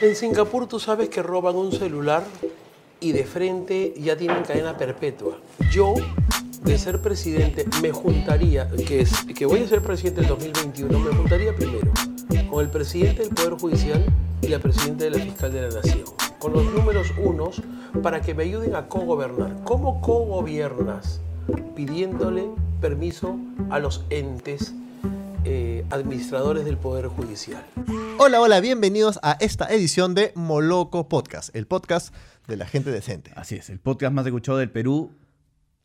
En Singapur tú sabes que roban un celular y de frente ya tienen cadena perpetua. Yo, de ser presidente, me juntaría, que, que voy a ser presidente en 2021, me juntaría primero con el presidente del Poder Judicial y la presidenta de la Fiscal de la Nación, con los números unos para que me ayuden a co-gobernar. ¿Cómo co-gobiernas? Pidiéndole permiso a los entes eh, administradores del Poder Judicial. Hola, hola, bienvenidos a esta edición de Moloco Podcast, el podcast de la gente decente. Así es, el podcast más escuchado del Perú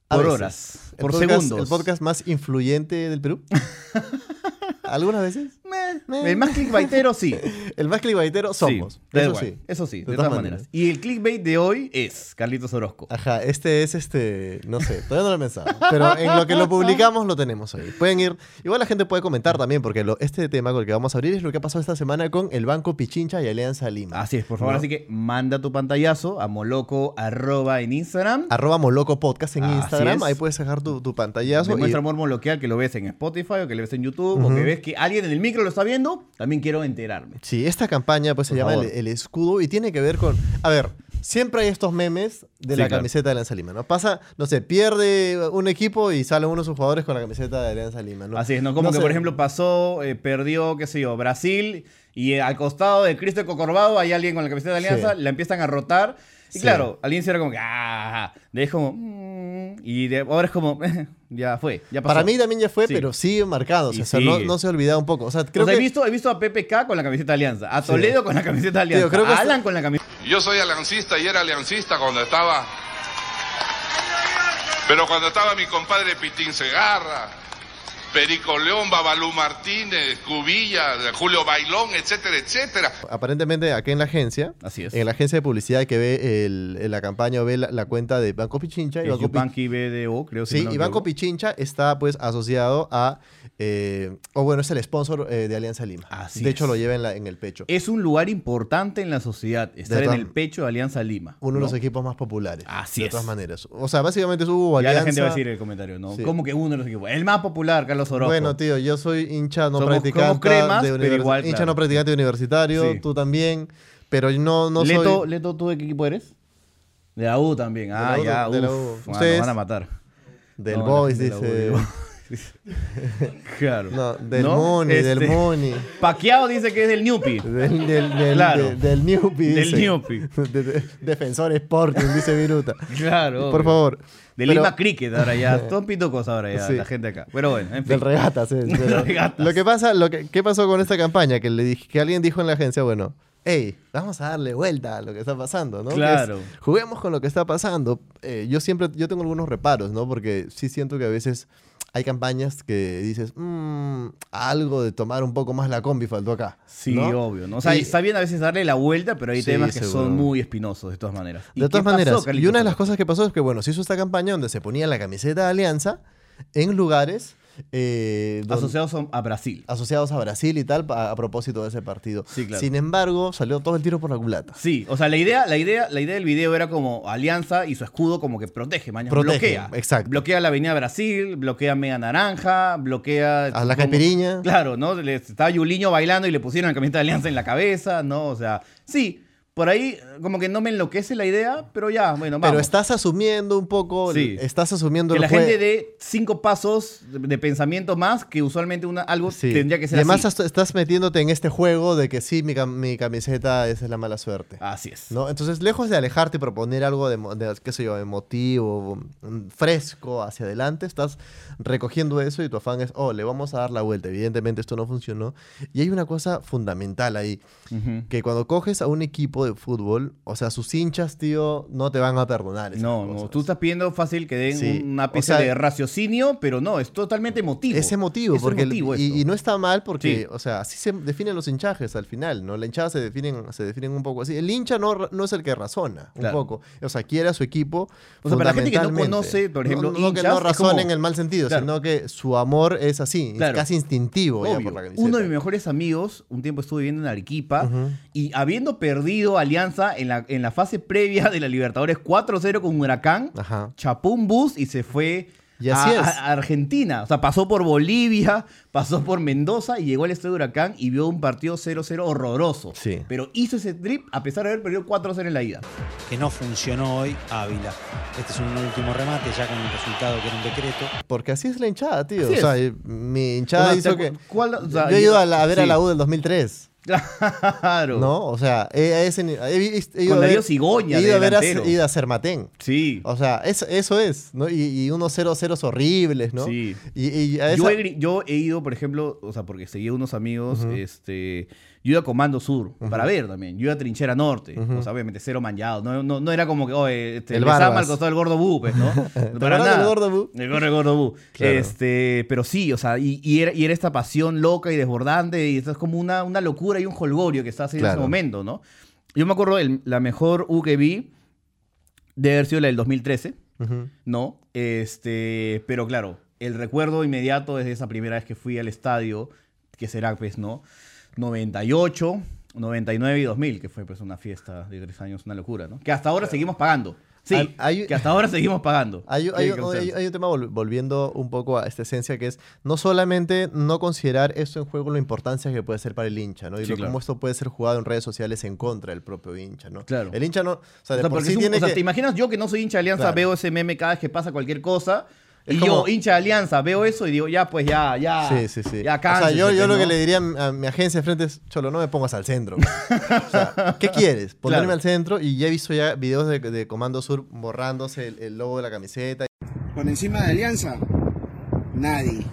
por veces. horas, El por podcast- segundos. El podcast más influyente del Perú. ¿Algunas veces? Meh, El más clickbaitero sí. El más clickbaitero somos. Sí, eso igual. sí. Eso sí, de, todas maneras. Y el clickbait de hoy es Carlitos Orozco. Ajá, este es este, no sé, todavía no lo he pensado. Pero en lo que lo publicamos lo tenemos hoy. Pueden ir, igual la gente puede comentar también, porque lo- este tema con el que vamos a abrir es lo que ha pasado esta semana con el Banco Pichincha y Alianza Lima. Así es, por favor, ¿No? así que manda tu pantallazo a moloco arroba en Instagram. Arroba Moloco Podcast en Así Instagram, es. ahí puedes dejar tu, tu pantallazo. y- Demuestra amor moloquial que lo ves en Spotify o que lo ves en YouTube o que ves que alguien en el micro lo está viendo. También quiero enterarme. Sí, esta campaña pues se Por llama el, escudo y tiene que ver con... A ver, siempre hay estos memes de Sí, la claro. camiseta de Alianza Lima, ¿no? Pasa, no sé, pierde un equipo y sale uno de sus jugadores con la camiseta de Alianza Lima, ¿no? Así es, ¿no? Como No que, sé. por ejemplo, pasó, eh, perdió, qué sé yo, Brasil y eh, al costado de Cristo Cocorbado hay alguien con la camiseta de Alianza, Sí. la empiezan a rotar. Y Sí. claro, al inicio era como que, ah, de es como, mm, y de, ahora es como, ya fue, ya pasó. Para mí también ya fue, Sí. pero sigue marcado. O sea, Y o sea, no, se ha olvidado un poco. O sea, O creo sea, he, que... visto, he visto a PPK con la camiseta de Alianza, a Sí. Toledo con la camiseta de Alianza, Tío, creo que a Alan con la camiseta. Yo soy aliancista y era aliancista cuando estaba. Pero cuando estaba mi compadre Pitín Segarra, Perico León, Babalú Martínez, Cubilla, Julio Bailón, etcétera, etcétera. Aparentemente aquí en la agencia, Así es. en la agencia de publicidad que ve el- en la campaña o ve la, la cuenta de Banco Pichincha y Es Banco, BDO, creo. si Sí, y Banco. Pichincha está pues asociado a, eh, o bueno, es el sponsor eh, de Alianza Lima. Así de hecho es. lo lleva en, la- en el pecho. Es un lugar importante en la sociedad, estar en el pecho de Alianza Lima. Uno de los equipos más populares. Así de es. todas maneras. O sea, básicamente hubo Ya Alianza. la gente va a decir en el comentario, ¿no? Sí. ¿Cómo que uno de los equipos? El más popular, Carlos Orozco. Bueno, tío, yo soy hincha no Somos- practicante somos cremas, de pero igual, hincha claro. no practicante universitario, Sí. tú también, pero no no Leto, soy Leto, ¿tú de qué equipo eres? De la U también. Ah, la U, ya, de la U. Ustedes- van a matar. del No, Boys de dice. de claro. No, del ¿No? Del Este, Muni. Paquiao dice que es del Newpi. Del, del, del, Claro. de- del Newpi. Del. Newpi. De- de- defensor Sporting, dice Viruta. Claro. Por obvio. favor. De Pero- Lima Cricket ahora ya. Son pitucos ahora ya, Sí. la gente acá. Pero bueno, en fin. Del regatas, eh, pero regatas. Lo que pasa, lo que, ¿qué pasó con esta campaña? Que le dije, que alguien dijo en la agencia, bueno, hey, vamos a darle vuelta a lo que está pasando, ¿no? Es, Claro. juguemos con lo que está pasando. Eh, yo siempre, yo tengo algunos reparos, ¿no? Porque sí siento que a veces hay campañas que dices, "Mm, algo de tomar un poco más la combi faltó acá. Sí, ¿no? obvio. ¿no? O sea, está bien a veces darle la vuelta, pero hay Sí, temas que seguro. son muy espinosos, de todas maneras. ¿Y De todas pasó, maneras, y una de las cosas que pasó es que, bueno, se hizo esta campaña donde se ponía la camiseta de Alianza en lugares eh, Asociados a- a Brasil. asociados a Brasil y tal, a, a propósito de ese partido. Sí, claro. Sin embargo, salió todo el tiro por la culata. Sí, o sea, la idea, la idea, la idea del video era como Alianza y su escudo como que protege, mañana. Bloquea. exacto. Bloquea la Avenida Brasil, bloquea Media Naranja, bloquea. A la caipiriña. Claro, ¿no? Le- estaba Yuliño bailando y le pusieron la camiseta de Alianza en la cabeza, ¿no? O sea, sí, por ahí como que no me enloquece la idea, pero ya, bueno, vamos. Pero estás asumiendo un poco, Sí. estás asumiendo que la gente dé cinco pasos de, pensamiento más que usualmente una, algo Sí. tendría que ser y además así. est- estás metiéndote en este juego de que sí, mi, cam- mi camiseta esa es la mala suerte. Así es. ¿no? Entonces, lejos de alejarte y proponer algo de, de, qué sé yo, emotivo, mm, fresco hacia adelante, estás recogiendo eso y tu afán es, oh, le vamos a dar la vuelta. Evidentemente esto no funcionó. Y hay una cosa fundamental ahí, Ujú. que cuando coges a un equipo de fútbol, o sea, sus hinchas, tío, no te van a perdonar. esas No, no, tú estás pidiendo fácil que den Sí. una O sea, de raciocinio, pero no, es totalmente emotivo. Es emotivo, Es porque emotivo y, no está mal porque, Sí. o sea, así se definen los hinchajes al final, ¿no? La hinchada se definen, se definen un poco así. El hincha no, no es el que razona, un Claro. poco. O sea, quiere a su equipo. O sea, para la gente que no conoce, por ejemplo, no, no que hinchas, no es razona como- en el mal sentido, Claro. sino que su amor es así, Claro. es casi instintivo ya por la. Uno de mis mejores amigos, un tiempo estuve viviendo en Arequipa, y habiendo perdido Alianza en la, en la fase previa de la Libertadores 4-0 con Huracán, Ajá. chapó un bus y se fue Y así a, es. a Argentina. O sea, pasó por Bolivia, pasó por Mendoza y llegó al estadio de Huracán y vio un partido 0-0 horroroso. Sí. Pero hizo ese trip a pesar de haber perdido 4-0 en la ida. que no funcionó hoy Ávila. Este es un último remate ya con un resultado que era un decreto. Porque así es la hinchada, tío. Así o sea, es. mi hinchada O sea, hizo ¿te que. acu- cuál- o sea, yo he ido a, la- a ver a la U del 2003. Claro. ¿No? O sea, he, ese ni- he, he ido Con a ver, Cigoña he ido de a ver a, delantero. he ido a Cermatén. Sí. O sea, es- eso es, ¿no? Y, y unos 0-0 horribles, ¿no? Sí. Y, y a Yo, esa- he, gri- yo he ido, por ejemplo, o sea, porque seguía unos amigos, este, yo iba a Comando Sur para ver también. Yo iba a Trinchera Norte, o sea, obviamente cero manchado. No, no, no era como que, oye, este, El el Sama al costado del gordo Bu, pues, ¿no? para nada. del gordo Bu? El gordo, el gordo Bu. Claro. Este, pero sí, o sea, y, y era, y era esta pasión loca y desbordante, y esto es como una, una locura y un holgorio que está haciendo en ese Claro. momento, ¿no? Yo me acuerdo, el- la mejor U que vi debe haber sido la del 2013. Ujú. ¿no? Este, pero claro, el recuerdo inmediato desde esa primera vez que fui al estadio, que será pues, ¿no? 98, 99 y 2000, que fue pues una fiesta de tres años, una locura, ¿no? Que hasta ahora seguimos pagando. Sí, Hay- hay- que hasta ahora seguimos pagando. Hay, un tema vol- volviendo un poco a esta esencia que es no solamente no considerar esto en juego la importancia que puede ser para el hincha, ¿no? Y Sí, lo- claro. cómo esto puede ser jugado en redes sociales en contra del propio hincha, ¿no? Claro. El hincha no, o sea, de O sea, por sí un- tiene o sea, que- ¿te imaginas yo que no soy hincha de Alianza, Claro. veo ese meme cada vez que pasa cualquier cosa? Es y como- yo, hincha de Alianza, veo eso y digo, ya, pues ya, ya. Sí, sí, sí. Ya o sea, yo, yo pues, lo que ¿no? le diría a a mi agencia de frente es, Cholo, no me pongas al centro. o sea, ¿qué quieres? Ponerme Claro. al centro y ya he visto ya videos de, de Comando Sur borrándose el, el logo de la camiseta. Por encima de Alianza, nadie.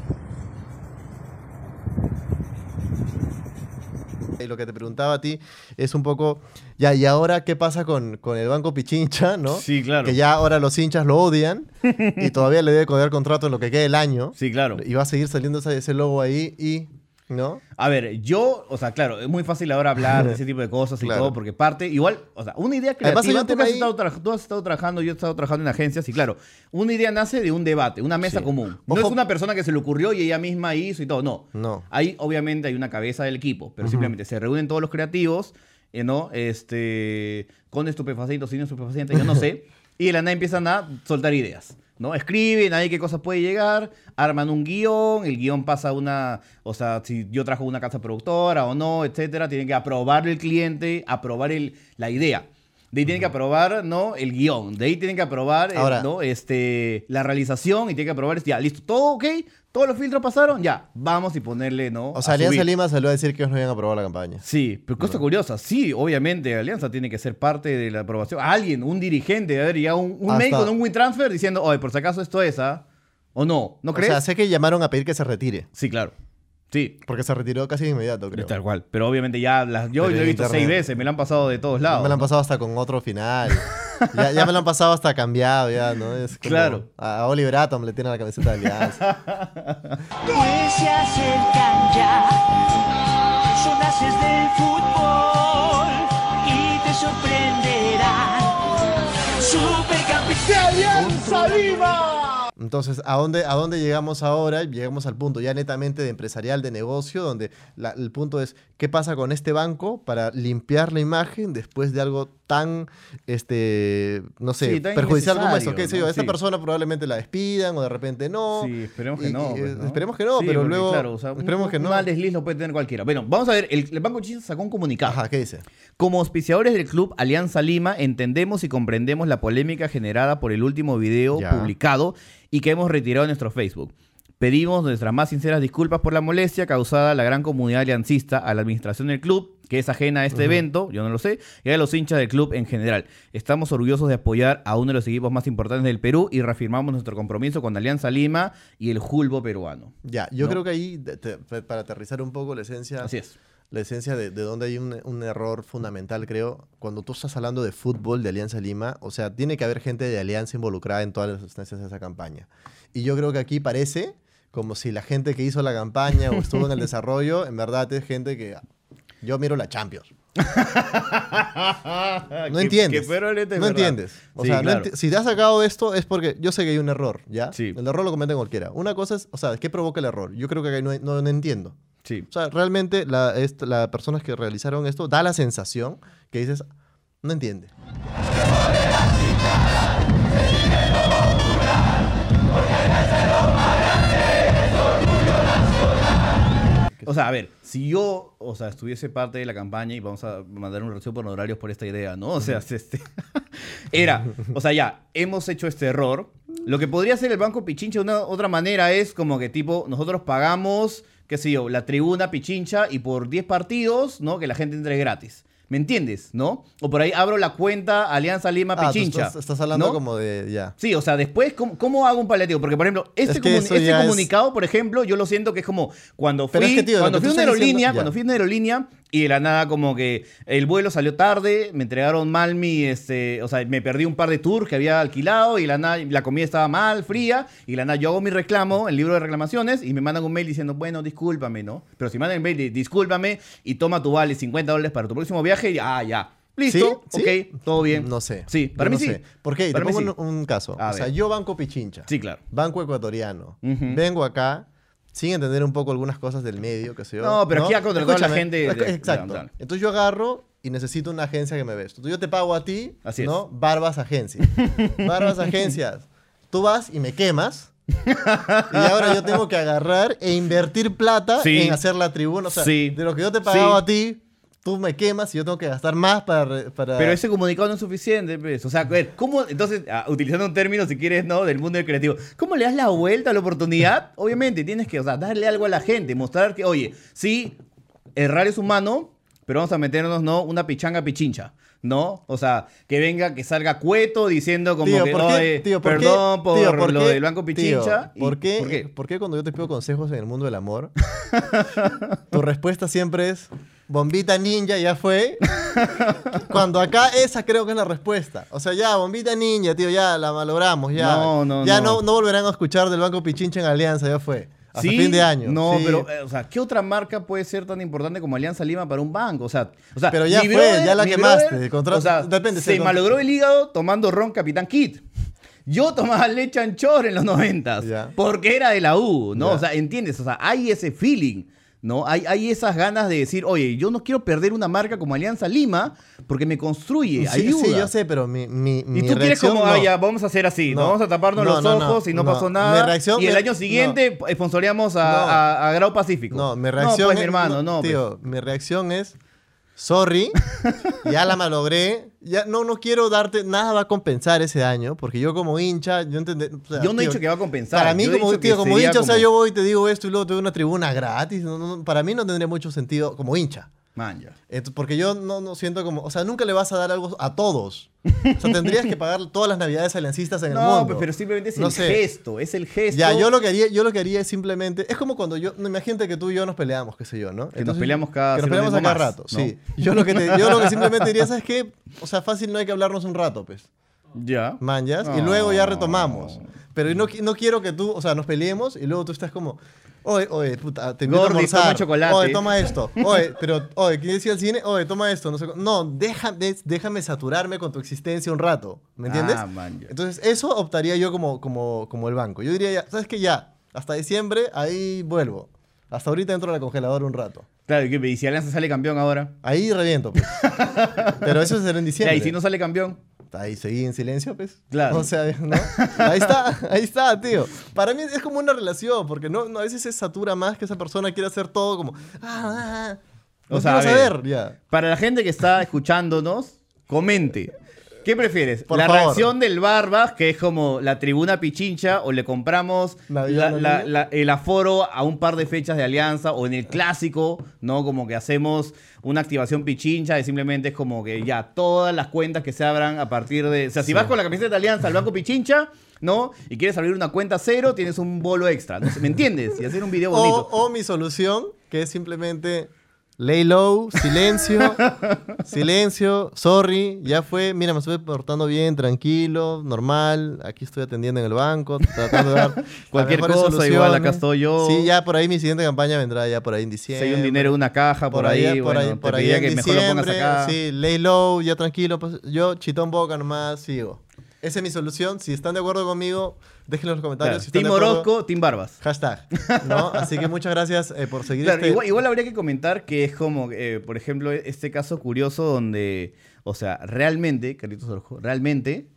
Y lo que te preguntaba a ti es un poco, ya, ¿y ahora qué pasa con, con el Banco Pichincha, no? Sí, claro. Que ya ahora los hinchas lo odian y todavía le debe colgar contrato en lo que quede el año. Sí, claro. Y va a seguir saliendo ese, ese logo ahí y, ¿no? A ver, yo, o sea, claro, es muy fácil ahora hablar de ese tipo de cosas y Claro. todo, porque parte, igual, o sea, una idea Además, creativa, un tú, has ahí- estado tú has estado trabajando, yo he estado trabajando en agencias, y claro, una idea nace de un debate, una mesa Sí. común. No Ojo- es una persona que se le ocurrió y ella misma hizo y todo, no. No. Ahí, obviamente, hay una cabeza del equipo, pero simplemente se reúnen todos los creativos, eh, ¿no? Este, con estupefacientes, sin estupefacientes, yo no sé, y de la nada empiezan a soltar ideas. ¿No? Escriben ahí qué cosas puede llegar, arman un guion, el guion pasa a una, o sea, si yo trajo una casa productora o no, etcétera, tienen que aprobar el cliente, aprobar el, la idea. De ahí tienen que aprobar, ¿no? El guion. De ahí tienen que aprobar, eh, Ahora- ¿no? Este, la realización y tienen que aprobar, ya, listo, todo ok, todos los filtros pasaron, ya, vamos y ponerle, ¿no? O sea, A Alianza subir. Lima salió a decir que ellos no habían aprobado la campaña. Sí, pero cosa curiosa, sí, obviamente Alianza tiene que ser parte de la aprobación. Alguien, un dirigente, a ver, ya un, un Hasta- mail con un WinTransfer diciendo, oye, por si acaso esto es, ¿ah? ¿O no? ¿No O crees? sea, sé que llamaron a pedir que se retire. Sí, claro. Sí, Porque se retiró casi de inmediato, creo. tal cual. Pero obviamente ya las, yo Pero lo he visto seis veces, me lo han pasado de todos lados. me lo han ¿no? pasado hasta con otro final. ya, ya me lo han pasado hasta cambiado, ya, ¿no? Es como- Claro. A Oliver Atom le tiene la camiseta de Alianza. Pues se acercan ya. Son haces del fútbol y te sorprenderán. Supercampeón de Alianza Lima. Entonces, ¿a dónde, ¿a dónde llegamos ahora? Llegamos al punto ya netamente de empresarial, de negocio, donde la- el punto es, ¿qué pasa con este banco para limpiar la imagen después de algo tan, este, no sé, Sí, perjudicial como eso? ¿Qué sé yo? Esta Sí. persona probablemente la despidan o de repente no. Sí, esperemos que Y- no. y, pues, eh, ¿no? Esperemos que no, Sí, pero luego... Claro, o sea, un- mal desliz lo puede tener cualquiera. Bueno, vamos a ver, el, el Banco Chile sacó un comunicado. Ajá, ¿qué dice? Como auspiciadores del club Alianza Lima, entendemos y comprendemos la polémica generada por el último video Ya. publicado y que hemos retirado en nuestro Facebook. Pedimos nuestras más sinceras disculpas por la molestia causada a la gran comunidad aliancista, a la administración del club, que es ajena a este evento, yo no lo sé, y a los hinchas del club en general. Estamos orgullosos de apoyar a uno de los equipos más importantes del Perú y reafirmamos nuestro compromiso con Alianza Lima y el Julbo peruano. Ya, yo ¿no? creo que ahí, te- para aterrizar un poco la esencia... Así es. la esencia de, de donde hay un, un error fundamental, creo, cuando tú estás hablando de fútbol de Alianza Lima, o sea, tiene que haber gente de Alianza involucrada en todas las instancias de esa campaña. Y yo creo que aquí parece como si la gente que hizo la campaña o estuvo en el desarrollo, en verdad es gente que... Yo miro la Champions. No entiendes. no entiendes. O Sí, sea, no claro. enti- si te has sacado esto es porque yo sé que hay un error, ¿ya? Sí. El error lo cometen cualquiera. Una cosa es, o sea, ¿qué provoca el error? Yo creo que no, no, no entiendo. Sí. O sea, realmente las personas que realizaron esto da la sensación que dices, no entiende. O sea, a ver, si yo, o sea, estuviese parte de la campaña y vamos a mandar un recibo por honorarios por esta idea, ¿no? O sea, este era, o sea, ya, hemos hecho este error. Lo que podría hacer el Banco Pichincha de una otra manera es como que tipo, nosotros pagamos, qué sé yo, la tribuna Pichincha y por 10 partidos, ¿no? Que la gente entre gratis. ¿Me entiendes? ¿No? O por ahí abro la cuenta Alianza Lima Ah, tú Pichincha. estás, estás hablando ¿no? como de. Ya. Sí, o sea, después, ¿cómo, cómo hago un paliativo? Porque, por ejemplo, este, Es que comun- eso este es- comunicado, por ejemplo, yo lo siento que es como cuando fui, es que, tío, lo cuando fui a tú una estás diciendo- aerolínea, cuando fui a una aerolínea y de la nada como que el vuelo salió tarde, me entregaron mal mi, este, o sea, me perdí un par de tours que había alquilado y de la nada la comida estaba mal, fría, y de la nada yo hago mi reclamo, el libro de reclamaciones, y me mandan un mail diciendo, bueno, discúlpame, ¿no? Pero si mandan el mail de discúlpame y toma tu vale 50 dólares para tu próximo viaje, y, ah, ya. Listo, ¿Sí? ¿Sí? ok, todo bien. No sé. Sí, para Yo mí no sí. sé. ¿Por qué? Te Para mí pongo sí. un, un caso. A o sea, ver. yo banco Pichincha. Sí, claro. Banco ecuatoriano. Vengo acá sin entender un poco algunas cosas del medio, qué sé yo. No, pero aquí ha contratado a la gente de- Exacto. Entonces yo agarro y necesito una agencia que me ve esto. Yo te pago a ti, Así es. ¿no? Barbas Agencia. Barbas Agencias. Tú vas y me quemas. y ahora yo tengo que agarrar e invertir plata Sí. en hacer la tribuna. O sea, Sí. de lo que yo te pagaba Sí. a ti, tú me quemas y yo tengo que gastar más para... Pero ese comunicado no es suficiente, pues. O sea, a ver, ¿cómo? Entonces, ah, utilizando un término, si quieres, ¿no? Del mundo del creativo. ¿Cómo le das la vuelta a la oportunidad? Obviamente, tienes que, o sea, darle algo a la gente, mostrar que, oye, sí, errar es humano, pero vamos a meternos, ¿no? Una pichanga pichincha. ¿No? O sea, que venga, que salga cueto diciendo como Tío, que, ¿por qué? "Oye, Tío, ¿por qué? perdón por Tío, ¿por lo qué? del Banco Pichincha. Tío, ¿por, y- qué, ¿Por qué? por qué cuando yo te pido consejos en el mundo del amor, tu respuesta siempre es bombita ninja, ya fue? Cuando acá esa creo que es la respuesta. O sea, ya, bombita ninja, tío, ya la malogramos, ya. No, no, ya no. no. no volverán a escuchar del Banco Pichincha en Alianza, ya fue. Hasta Sí, fin de año. No, sí. pero, eh, o sea, ¿qué otra marca puede ser tan importante como Alianza Lima para un banco? O sea, o sea Pero ya fue, ya la quemaste, contra- o sea, depende, se se- malogró el hígado tomando ron Capitán Kid. Yo tomaba leche anchor en los noventas, Ya. porque era de la U, ¿no? O sea, ¿entiendes? O sea, hay ese feeling, ¿no? Hay, hay esas ganas de decir, oye, yo no quiero perder una marca como Alianza Lima porque me construye, Sí, ayuda. sí, yo sé, pero mi, mi, Y mi tú quieres como, no. ah, ya, vamos a hacer así, ¿no? No. Vamos a taparnos No, los ojos y no, pasó Mi nada. reacción y el año siguiente sponsoreamos a, a, a Grau Pacífico. No, mi reacción No, pues, es, mi hermano, no. pues. Tío, mi reacción es, sorry, ya la malogré, ya no, no quiero darte, nada va a compensar ese daño, porque yo como hincha, yo entendé, o sea, Yo no he dicho que va a compensar. Para mí yo como, tío, como hincha, o sea, yo voy y te digo esto y luego te doy una tribuna gratis, no, no, no, para mí no tendría mucho sentido como hincha. Man, ya. Entonces, porque yo no, no siento como, o sea, nunca le vas a dar algo a todos. O sea, tendrías que pagar todas las navidades aliancistas en el No, mundo. pues, pero simplemente es No el sé. gesto, es el gesto. Ya, yo lo que haría, yo lo que haría es simplemente, es como cuando yo, no, imagínate que tú y yo nos peleamos, qué sé yo, ¿no? Que nos peleamos cada que nos peleamos a cada más, rato, ¿no? sí. Yo lo que te- yo lo que simplemente diría, ¿sabes qué? O sea, fácil no hay que hablarnos un rato, pues. Ya. Manjas, y No. luego ya retomamos. Pero no, qui- no quiero que tú, o sea, nos peleemos y luego tú estás como, oye, oye, puta, te invito Gordi, a almorzar. toma chocolate. Oye, toma esto. Oye, pero, oye, ¿quieres ir al cine? Oye, toma esto. No, sé, no deja, de- déjame saturarme con tu existencia un rato. ¿Me entiendes? Ah, man, ya. Entonces, eso optaría yo como, como, como el banco. Yo diría, ya, ¿sabes qué? Ya, hasta diciembre, ahí vuelvo. Hasta ahorita entro a la congeladora un rato. Claro, y si Alianza sale campeón ahora. Ahí reviento, pues. Pero eso será en Ya, diciembre. y si no sale campeón. Ahí seguí en silencio, pues. Claro. O sea, ¿no? Ahí está, ahí está, tío. Para mí es como una relación, porque no, no, a veces se satura más que esa persona quiere hacer todo como. Ah, ah, ah. No O sea, quiero a ver. saber, ya. Para la gente que está escuchándonos, comente. ¿Qué prefieres? Por ¿La favor. reacción del Barbas, que es como la tribuna pichincha, o le compramos Navidad, la- la- Navidad. la- el aforo a un par de fechas de alianza, o en el clásico, ¿no? Como que hacemos una activación pichincha y simplemente es como que ya todas las cuentas que se abran a partir de. O sea, si vas con la camiseta de alianza al banco pichincha, ¿no? Y quieres abrir una cuenta cero, tienes un bolo extra. ¿Me entiendes? Y hacer un video bonito. O, o mi solución, que es simplemente lay low, silencio, silencio, sorry, ya fue, mira, me estoy portando bien, tranquilo, normal, aquí estoy atendiendo en el banco, tratando de dar Cualquier cosa, igual acá soluciones. estoy yo. Sí, ya por ahí mi siguiente campaña vendrá ya por ahí en Si diciembre. hay un dinero en una caja por, ahí, por bueno, ahí, te por ahí pediría en que mejor lo pongas diciembre, acá. Sí, lay low, ya tranquilo. pues, yo, chitón boca nomás, sigo. Esa es mi solución. Si están de acuerdo conmigo, déjenlo en los comentarios. Claro, Si Team acuerdo, Orozco, Team Barbas. Hashtag. ¿no? Así que muchas gracias eh, por seguir Claro, este... igual, igual habría que comentar que es como, eh, por ejemplo, este caso curioso donde, o sea, realmente, Carlitos Orozco, realmente,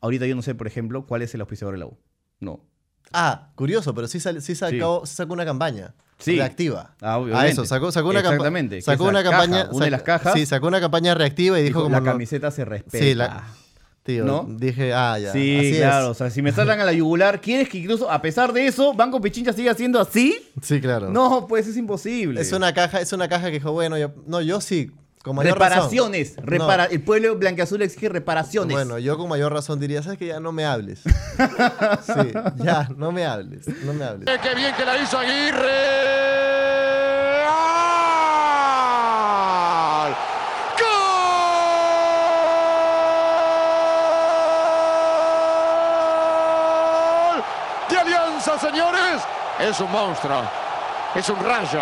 ahorita yo no sé, por ejemplo, cuál es el auspiciador de la U. No. Ah, curioso, pero sí, sal- sí, sacó, sí sacó una campaña. Sí. Reactiva. Ah, a obviamente. eso, sacó, sacó una campaña. Sacó una campaña. una de las cajas. Sí, sacó una campaña reactiva y dijo, Dijo, como. la no- camiseta se respeta. Sí, la. Tío, ¿No? dije, ah, ya. Sí, así claro. O sea, si me saltan a la yugular, ¿quieres que incluso, a pesar de eso, Banco Pichincha siga siendo así? Sí, claro. No, pues es imposible. Es una caja, es una caja que dijo, bueno, yo, no, yo sí, con mayor razón. reparaciones. No. repara- El pueblo blanqueazul exige reparaciones. Bueno, yo con mayor razón diría, ¿sabes que Ya no me hables. sí, ya, no me hables, no me hables. ¡Qué bien que la hizo Aguirre! ¡Gol! ¡Gol! ¡De Alianza, señores! Es un monstruo. Es un rayo.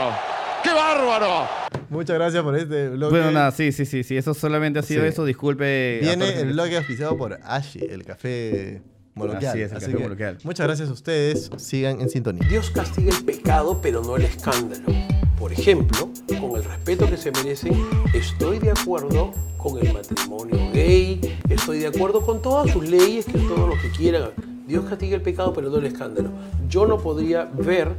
¡Qué bárbaro! Muchas gracias por este bloque. Bueno, nada, sí, sí, sí, sí. Eso solamente ha sido Sí. eso. Disculpe. Viene el que- bloque auspiciado por Ashi, el café moloquial. Así es, el café que moloquial. Muchas gracias a ustedes. Sigan en sintonía. Dios castiga el pecado, pero no el escándalo. Por ejemplo, con el respeto que se merecen, estoy de acuerdo con el matrimonio gay, estoy de acuerdo con todas sus leyes, que es todo lo que quieran. Dios castiga el pecado, pero no el escándalo. Yo no podría ver,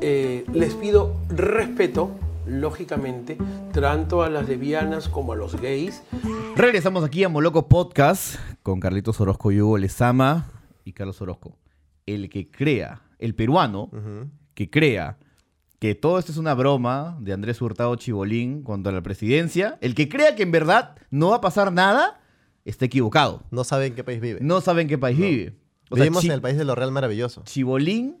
eh, les pido respeto, lógicamente, tanto a las lesbianas como a los gays, Regresamos aquí a Moloco Podcast con Carlitos Orozco y Hugo Lezama y Carlos Orozco. El que crea, el peruano que crea que todo esto es una broma de Andrés Hurtado Chibolín contra la presidencia, el que crea que en verdad no va a pasar nada, está equivocado. No saben en qué país vive. No saben qué país vive. O Vivimos en el país de lo real maravilloso. Chibolín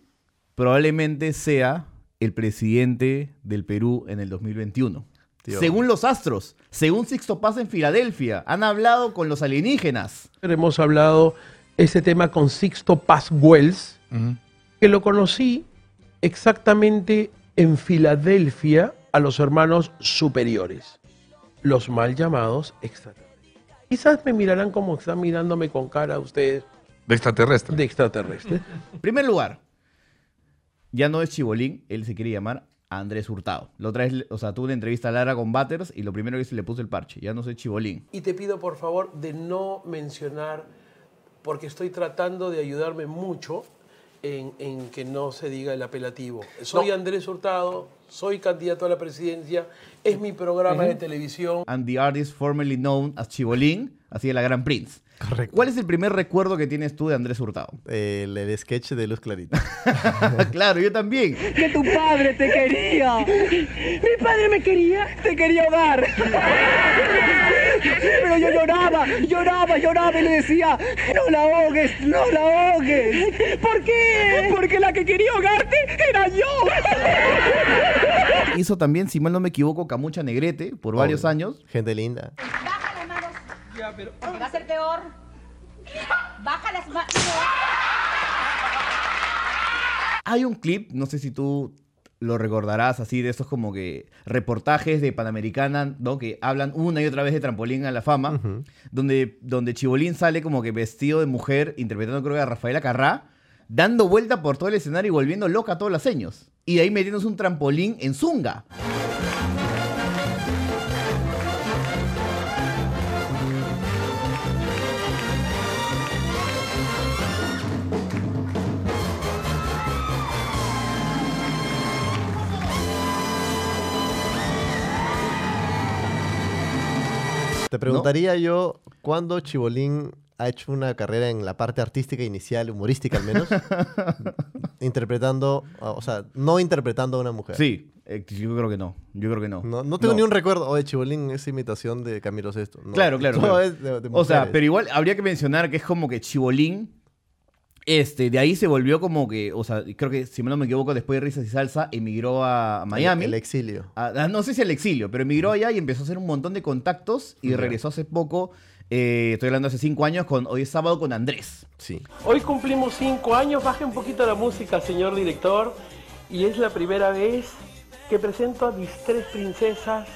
probablemente sea el presidente del Perú en el 2021. Tío. Según los astros, según Sixto Paz en Filadelfia, han hablado con los alienígenas. Hemos hablado este tema con Sixto Paz Wells, que lo conocí exactamente en Filadelfia a los hermanos superiores, los mal llamados extraterrestres. Quizás me mirarán como están mirándome con cara a ustedes De extraterrestre. de extraterrestres. En primer lugar, ya no es Chibolín, él se quiere llamar Andrés Hurtado. La otra vez, o sea, tuve una entrevista a Lara con Batters y lo primero que hice le puse el parche. Ya no soy Chibolín. Y te pido por favor de no mencionar, porque estoy tratando de ayudarme mucho en, en que no se diga el apelativo. Soy Andrés Hurtado, soy candidato a la presidencia, es mi programa de televisión. And the artist formerly known as Chibolín, así de la Gran Prince. Correcto. ¿Cuál es el primer recuerdo que tienes tú de Andrés Hurtado? El, el sketch de Luz Clarita. claro, yo también. que tu padre te quería. Mi padre me quería, te quería hogar. Pero yo lloraba, lloraba, lloraba y le decía, no la ahogues, no la ahogues. ¿Por qué? Porque la que quería ahogarte era yo. Hizo también, si mal no me equivoco, Camucha Negrete por varios años. Gente linda. Baja las manos. Porque va a ser peor. Baja las manos. Hay un clip, no sé si tú lo recordarás así, de esos como que reportajes de Panamericana, ¿no? Que hablan una y otra vez de trampolín a la fama, donde, donde Chibolín sale como que vestido de mujer, interpretando creo que a Rafaela Carrá, dando vuelta por todo el escenario y volviendo loca a todos los años. Y de ahí metiéndose un trampolín en Zunga. Te preguntaría yo, ¿cuándo Chibolín ha hecho una carrera en la parte artística inicial, humorística al menos? interpretando, o sea, no interpretando a una mujer. Sí, eh, yo creo que no, yo creo que no. No, no tengo ni un recuerdo. Oye, Chibolín es imitación de Camilo Sesto. No, Claro, claro, claro. es de- de O sea, pero igual habría que mencionar que es como que Chibolín, este, de ahí se volvió como que, o sea, creo que si no me equivoco, después de Risas y Salsa, emigró a Miami. El, el exilio. Ah, ah, no sé si al exilio, pero emigró allá y empezó a hacer un montón de contactos y regresó hace poco, eh, estoy hablando hace cinco años, con Hoy es sábado con Andrés. Sí. Hoy cumplimos cinco años, baje un poquito la música, señor director, y es la primera vez que presento a mis tres princesas,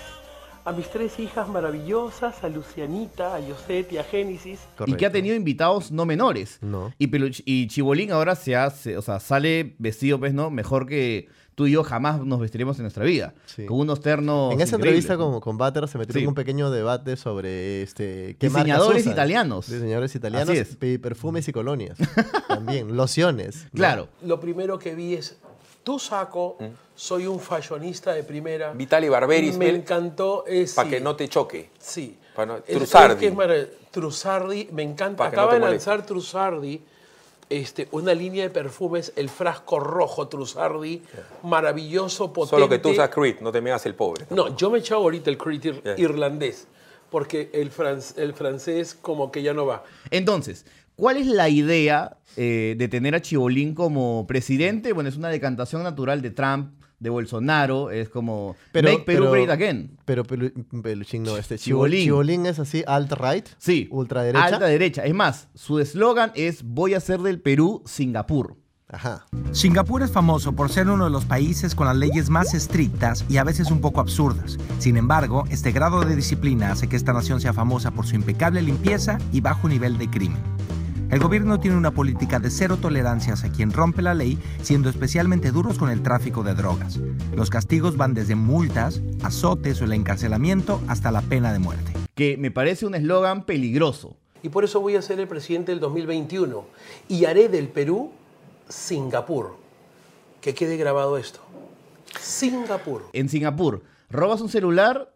a mis tres hijas maravillosas, a Lucianita, a Yoset y a Génesis. Y que ha tenido invitados no menores. No. Y, Chibolín ahora se hace, o sea, sale vestido, pues, ¿no? Mejor que tú y yo jamás nos vestiremos en nuestra vida. Sí. Con unos ternos. En esa increíbles, entrevista con, con Butter se metió Sí. en un pequeño debate sobre este, qué Diseñadores italianos. Diseñadores italianos, Así es. y perfumes y colonias. También, lociones. ¿no? Claro. Lo primero que vi es, tu saco, soy un fashionista de primera. Vitali Barberis, Me encantó ese. Para que no te choque. Sí. No- Es- es Trussardi. que es Trussardi, me encanta. Pa' que no Acaba de lanzar Trussardi este, una línea de perfumes, el frasco rojo Trussardi, maravilloso, potente. Solo que tú usas Creed, no te me hagas el pobre. No, yo me he echado ahorita el Creed ir- Yeah. irlandés, porque el, franc- el francés como que ya no va. Entonces, ¿cuál es la idea eh, de tener a Chibolín como presidente? Bueno, es una decantación natural de Trump, de Bolsonaro, es como Make Peru Great Again. Pero Pelu- Peluchín no, este Chibolín. Chibolín. Es así, alt-right, Sí, ultraderecha. alta derecha. Es más, su eslogan es voy a hacer del Perú Singapur. Ajá. Singapur es famoso por ser uno de los países con las leyes más estrictas y a veces un poco absurdas. Sin embargo, este grado de disciplina hace que esta nación sea famosa por su impecable limpieza y bajo nivel de crimen. El gobierno tiene una política de cero tolerancia hacia quien rompe la ley, siendo especialmente duros con el tráfico de drogas. Los castigos van desde multas, azotes o el encarcelamiento hasta la pena de muerte. Que me parece un eslogan peligroso. Y por eso voy a ser el presidente del 2021. Y haré del Perú Singapur. Que quede grabado esto. Singapur. En Singapur, robas un celular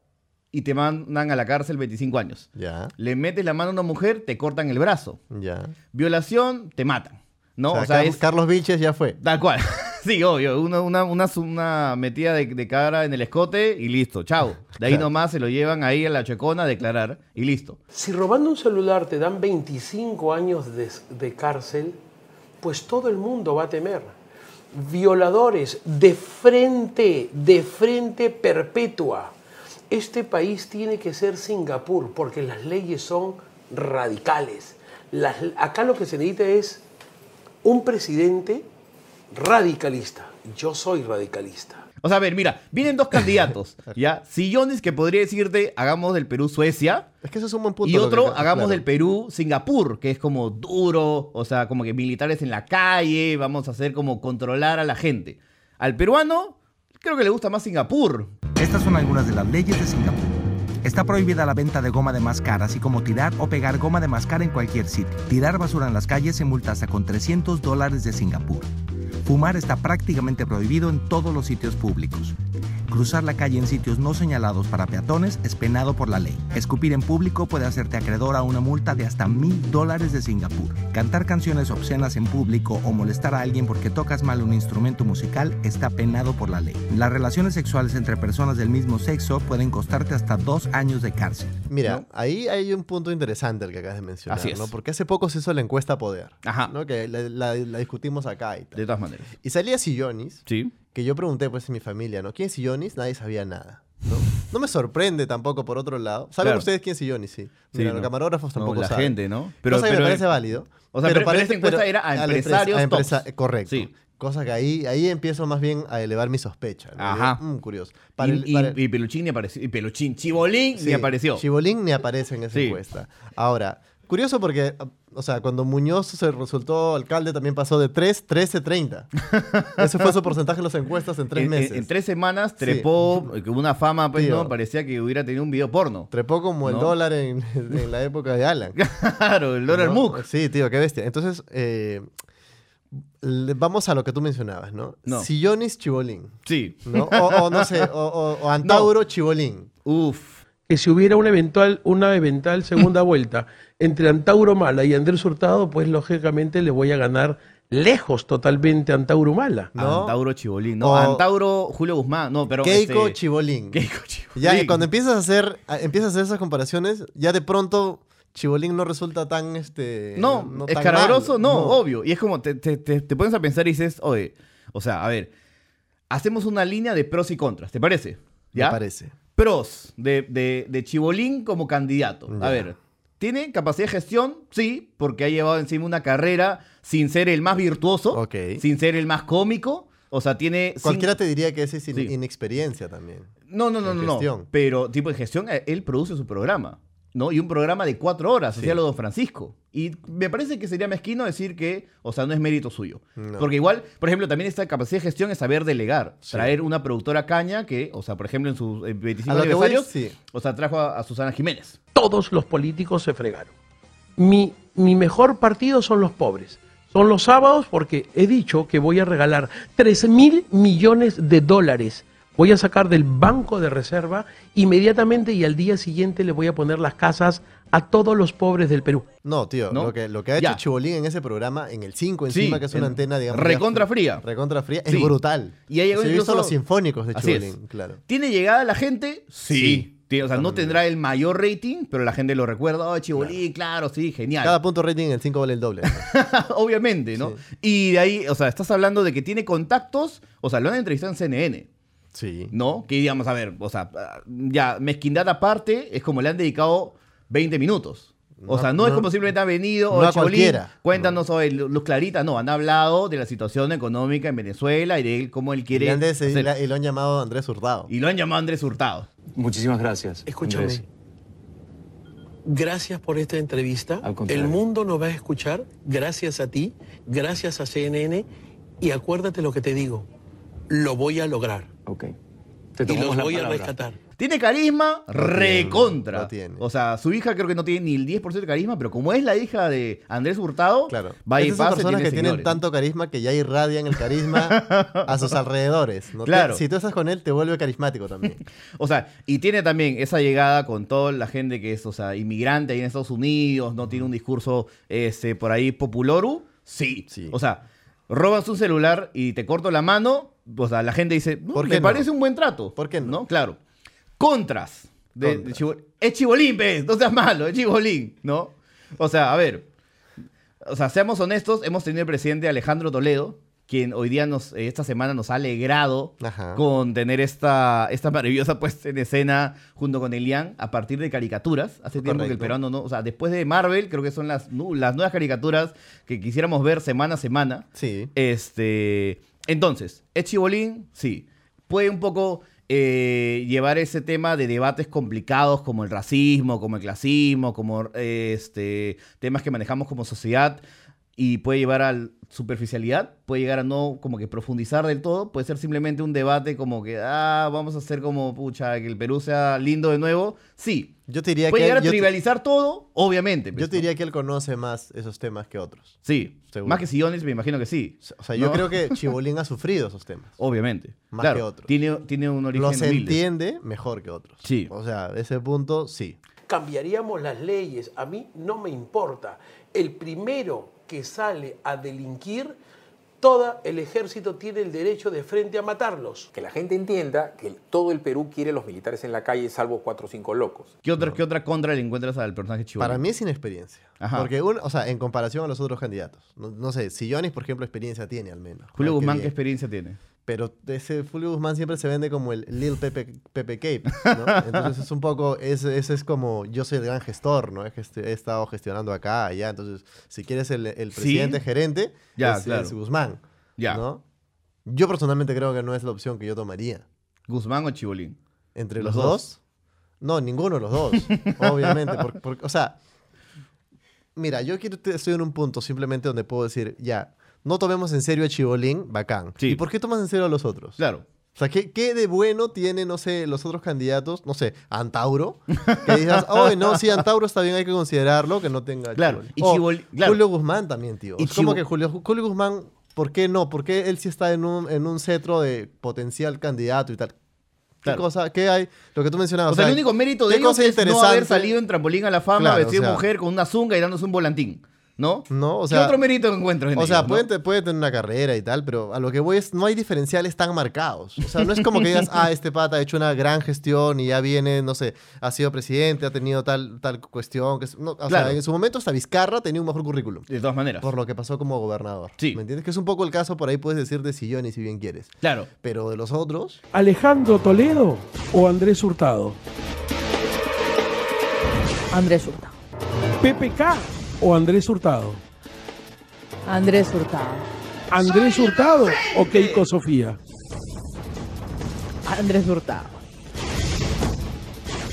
y te mandan a la cárcel 25 años. Ya, Le metes la mano a una mujer, te cortan el brazo. ya. Violación, te matan. ¿no? O sea, O sea, Car- es Carlos Vilches ya fue. tal cual. sí, obvio. Una, una, una, una metida de, de cara en el escote y listo. Chao. De ahí Claro. nomás se lo llevan ahí a la checona a declarar y listo. Si robando un celular te dan 25 años de, de cárcel, pues todo el mundo va a temer. Violadores de frente, de frente perpetua. Este país tiene que ser Singapur porque las leyes son radicales. Las- acá lo que se necesita es un presidente radicalista. Yo soy radicalista. O sea, a ver, mira, vienen dos candidatos, ¿ya? Sillones que podría decirte, hagamos del Perú Suecia, Es que eso es un buen punto. y que otro, hagamos claro. del Perú Singapur, que es como duro, o sea, como que militares en la calle, vamos a hacer como controlar a la gente. Al peruano, creo que le gusta más Singapur. Estas son algunas de las leyes de Singapur. Está prohibida la venta de goma de mascar, así como tirar o pegar goma de mascar en cualquier sitio. Tirar basura en las calles se multa hasta con 300 dólares de Singapur. Fumar está prácticamente prohibido en todos los sitios públicos. Cruzar la calle en sitios no señalados para peatones es penado por la ley. Escupir en público puede hacerte acreedor a una multa de hasta mil dólares de Singapur. Cantar canciones obscenas en público o molestar a alguien porque tocas mal un instrumento musical está penado por la ley. Las relaciones sexuales entre personas del mismo sexo pueden costarte hasta dos años de cárcel. Mira, ¿no? ahí hay un punto interesante el que acabas de mencionar, Así es. ¿no? Porque hace poco se hizo la encuesta Poder, Ajá. ¿no? Que la, la- la discutimos acá y tal. De todas maneras. Y salía Sillonis, Sí. Que yo pregunté pues en mi familia, ¿no? ¿Quién es Sillonis? Nadie sabía nada, ¿no? No me sorprende tampoco por otro lado. ¿Saben Claro. ustedes quién es Sillonis? Sí. Sí, no. los camarógrafos No, tampoco la saben. gente, ¿no? Pero, Cosa que me parece válido. O sea, pero- pero esta encuesta era a empresarios a empresa- tops. Correcto. Sí. Cosa que ahí, ahí empiezo más bien a elevar mi sospecha. ¿no? Ajá. Mm, curioso. Y, Para el- y- para- y Peluchín ni apareció. Y Peluchín, Chibolín ni apareció. Chibolín ni aparece en esa Sí. encuesta. Ahora, curioso porque, o sea, cuando Muñoz se resultó alcalde también pasó de 3, 13, 30. Ese fue su porcentaje en las encuestas en tres en, meses. en- en tres semanas trepó, con una fama, pues, Tío. ¿no? Parecía que hubiera tenido un video porno. Trepó como el ¿No? dólar en, en la época de Alan. Claro, el dólar ¿no? MOOC. Sí, tío, qué bestia. Entonces, eh, vamos a lo que tú mencionabas, ¿no? No. Sillonis Chibolín. Sí. ¿no? O, o no sé, o, o- o Antauro Chibolín. Uf. Que si hubiera una eventual, una eventual segunda vuelta entre Antauro Mala y Andrés Hurtado, pues lógicamente le voy a ganar lejos totalmente a Antauro Mala. ¿no? Antauro Chibolín. No, O- Antauro Julio Guzmán. No, pero. Keiko este, Chibolín. Keiko Chibolín. Ya cuando empiezas a hacer, a- empiezas a hacer esas comparaciones, ya de pronto Chibolín no resulta tan este. No, tan escarabroso, mal. no, obvio. Y es como te, te, te, te pones a pensar y dices, oye, o sea, a ver, hacemos una línea de pros y contras, ¿te parece? Me ¿Ya? parece. Pros de, de, de Chibolín como candidato. Ya. A ver, ¿tiene capacidad de gestión? Sí, porque ha llevado encima una carrera sin ser el más virtuoso, Ok. sin ser el más cómico. O sea, tiene... Cualquiera te diría que esa es in- Sí. inexperiencia también. No, no, no, en no, no. Pero tipo de gestión, eh, él produce su programa. ¿No? Y un programa de cuatro horas, hacía lo de Don Francisco. Y me parece que sería mezquino decir que, o sea, no es mérito suyo. No. Porque igual, por ejemplo, también esta capacidad de gestión es saber delegar. Traer una productora caña que, o sea, por ejemplo, en sus eh, 25 A lo que voy aniversarios, sí. o sea, trajo a, a Susana Jiménez. Todos los políticos se fregaron. Mi, mi mejor partido son los pobres. Son los sábados porque he dicho que voy a regalar 3 mil millones de dólares. Voy a sacar del Banco de Reserva inmediatamente y al día siguiente le voy a poner las casas a todos los pobres del Perú. No, tío, ¿No? Lo, que, lo que ha hecho Ya. Chibolín en ese programa, en el 5 Sí, encima, que es una en- antena, digamos. recontra fría. Recontra fría, Sí. es brutal. Y ha llegado visto incluso- los sinfónicos de. Chibolín, claro. ¿Tiene llegada la gente? Sí. O sea, no tendrá el mayor rating, pero la gente lo recuerda. Oh, Chibolín, claro, sí, genial. Cada punto rating en el 5 vale el doble. Obviamente, ¿no? Y de ahí, o sea, estás hablando de que tiene contactos, o sea, lo han entrevistado en CNN, Sí. ¿no? Que digamos, a ver, o sea, ya, mezquindad aparte, es como le han dedicado 20 minutos. O No, sea, no, es como simplemente ha venido, no o a cualquiera. cuéntanos sobre Luz Clarita, no, han hablado de la situación económica en Venezuela y de él, cómo él quiere... le han des- y hacer- la- y lo han llamado Andrés Hurtado. y lo han llamado Andrés Hurtado. Muchísimas gracias. Escúchame. Andrés. Gracias por esta entrevista. El mundo nos va a escuchar gracias a ti, gracias a CNN y acuérdate lo que te digo. Lo voy a lograr. Ok. Te Y los la voy a palabra. rescatar. Tiene carisma, recontra. no tiene. O sea, su hija creo que no tiene ni el 10% de carisma, pero como es la hija de Andrés Hurtado, Claro. va y Esas son pase, personas tiene que tienen tanto carisma que ya irradian el carisma a sus alrededores. ¿no? Claro. Si tú estás con él, te vuelve carismático también. O sea, y tiene también esa llegada con toda la gente que es, o sea, inmigrante ahí en Estados Unidos, no tiene un discurso este, por ahí populoru. Sí. Sí. O sea, robas un celular y te corto la mano, o sea, la gente dice, no, ¿Por me qué no? parece un buen trato. ¿Por qué no? Claro. Contras. De, de Contras. Chibo- es Chibolín, pues, no seas malo, es Chibolín, ¿no? O sea, a ver, o sea, seamos honestos, hemos tenido el presidente Alejandro Toledo, quien hoy día nos, eh, esta semana nos ha alegrado Ajá. con tener esta, esta maravillosa puesta en escena junto con Elian a partir de caricaturas. Hace tiempo que el peruano no, o sea, después de Marvel, creo que son las, las nuevas caricaturas que quisiéramos ver semana a semana. Sí. Este, entonces, ¿es chibolín? Sí. Puede un poco eh, llevar ese tema de debates complicados como el racismo, como el clasismo, como eh, este, temas que manejamos como sociedad y puede llevar a superficialidad, puede llegar a no como que profundizar del todo, puede ser simplemente un debate como que, ah, vamos a hacer como, pucha, que el Perú sea lindo de nuevo. Sí. Yo te diría Puede que llegar a yo te- trivializar todo, obviamente. pues, Yo te diría que él conoce más esos temas que otros. Sí. Seguro. Más que Sillones, me imagino que sí. O sea, yo ¿No? creo que Chibolín ha sufrido esos temas. Obviamente. Más Claro, que otros. Tiene, tiene un origen Los humilde. entiende mejor que otros. Sí. O sea, ese punto, sí. cambiaríamos las leyes. A mí no me importa. El primero que sale a delinquir, todo el ejército tiene el derecho de frente a matarlos. Que la gente entienda que todo el Perú quiere los militares en la calle, salvo cuatro o cinco locos. ¿Qué otra, ¿Qué otra contra le encuentras al personaje Chibolín? Para mí es inexperiencia. Ajá. Porque, un- o sea, en comparación a los otros candidatos. No, no sé, Sillonis, por ejemplo, experiencia tiene al menos. Julio Guzmán, ¿qué experiencia tiene? Pero ese Julio Guzmán siempre se vende como el Lil Pepe, Pepe Cape, ¿no? Entonces es un poco, ese, ese es como, yo soy el gran gestor, ¿no? He, gesti- he estado gestionando acá, allá. Entonces, si quieres el, el Sí. presidente gerente, Ya, es, claro. es Guzmán, Ya. ¿no? Yo personalmente creo que no es la opción que yo tomaría. ¿Guzmán o Chibolín? ¿Entre Los los, dos. dos? No, ninguno de los dos, obviamente. por- por- o sea, mira, yo quiero, estoy en un punto simplemente donde puedo decir, ya, no tomemos en serio a Chibolín, bacán. Sí. ¿Y por qué tomas en serio a los otros? Claro. O sea, ¿qué, qué de bueno tiene, no sé, los otros candidatos? No sé, Antauro. Que digas, oh, no, sí, Antauro está bien, hay que considerarlo, que no tenga Claro, Chibolín". y O Chibol- claro. Julio Guzmán también, tío. Y es como Chibo- que Julio, Julio Guzmán, ¿por qué no? ¿Por qué él sí está en un, en un cetro de potencial candidato y tal? ¿Qué Claro. cosa? ¿Qué hay? Lo que tú mencionabas. O sea, el único mérito de ¿qué ellos es no haber salido en trampolín a la fama Claro, vestido o sea- de mujer con una zunga y dándose un volantín. ¿No? No, o ¿Qué sea, otro mérito encuentras en O sea, ellos, pueden, puede tener una carrera y tal, pero a lo que voy es, no hay diferenciales tan marcados. O sea, no es como que digas, ah, este pata ha hecho una gran gestión y ya viene, no sé, ha sido presidente, ha tenido tal, tal cuestión. Que, es- no, o Claro. sea, en su momento hasta Vizcarra tenía un mejor currículum. De todas maneras. Por lo que pasó como gobernador. Sí. ¿Me entiendes? Que es un poco el caso, por ahí puedes decir de Silloni si bien quieres. Claro. Pero de los otros, ¿Alejandro Toledo o Andrés Hurtado? Andrés Hurtado. ¿PPK o Andrés Hurtado? Andrés Hurtado. ¿Andrés Hurtado o Keiko Sofía? Andrés Hurtado.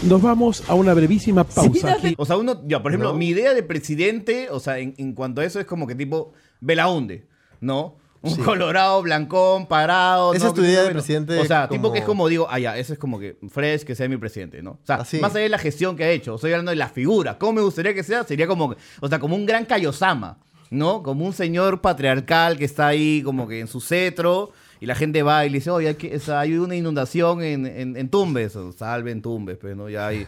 Nos vamos a una brevísima pausa. aquí. O sea, uno, ya, por ejemplo, ¿No? mi idea de presidente, o sea, en, en cuanto a eso es como que tipo Belaunde, ¿no? Un Sí. colorado, blancón, parado. Esa ¿no? es tu idea de presidente O sea, tipo como- que es como digo, ah, ya, eso es como que fresh, que sea mi presidente, ¿no? O sea, Así. más allá de la gestión que ha hecho, estoy hablando de la figura. ¿Cómo me gustaría que sea? Sería como, o sea, como un gran Kaiosama, ¿no? Como un señor patriarcal que está ahí como que en su cetro y la gente va y le dice, oye, hay, que- o sea, hay una inundación en, en, en Tumbes, o salven Tumbes, pues, ¿no? Ya hay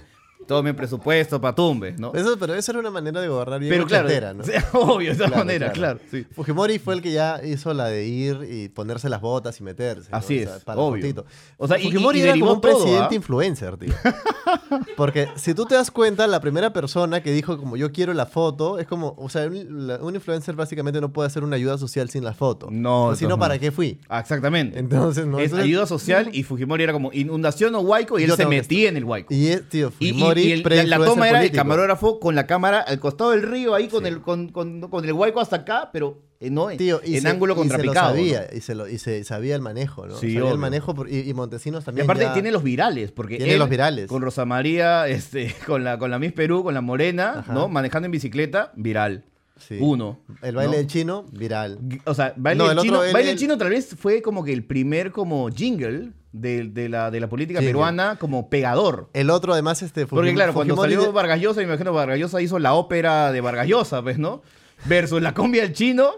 todo mi presupuesto para Tumbes, ¿no? Eso, pero esa era una manera de gobernar bien Pero claro, ochentera, ¿no? obvio, esa manera, claro, sí. Fujimori fue el que ya hizo la de ir y ponerse las botas y meterse. ¿no? Así O sea, es, para obvio. O sea, y- Fujimori y era derivó como un todo, presidente ¿ah? influencer, tío. Porque si tú te das cuenta, la primera persona que dijo como yo quiero la foto, es como, o sea, un, la- un influencer básicamente no puede hacer una ayuda social sin la foto. No, O si no, ¿para qué fui? Ah, Exactamente. Entonces, no. es Entonces- ayuda social y Fujimori era como inundación o huaico y él se metía en el huaico. Y es, tío, Y, y- Fujimori y el- la, la toma era el político. camarógrafo con la cámara al costado del río ahí con el con, con- con el huaico hasta acá, pero eh, no Tío, y en se- ángulo y se lo contrapicado. ¿no? sabía, y, se lo, y se sabía el manejo, ¿no? Sí, sabía obvio. el manejo por- y, y Montesinos Y también. aparte ya- tiene los virales, porque Tiene él, los virales. con Rosa María, este, con la con la Miss Perú, con la Morena, Ajá. ¿no? Manejando en bicicleta, viral. Sí. Uno. El baile ¿no? del chino, viral. O sea, Baile, No, del, el chino, otro, el- Baile el- Chino tal vez fue como que el primer como jingle de, de la, de la política peruana como pegador. El otro, además, este. Porque Fujim- claro, cuando Fujimori salió de- Vargas Llosa, me imagino Vargas Llosa hizo la ópera de Vargas Llosa, pues, ¿no? Versus la combia del chino,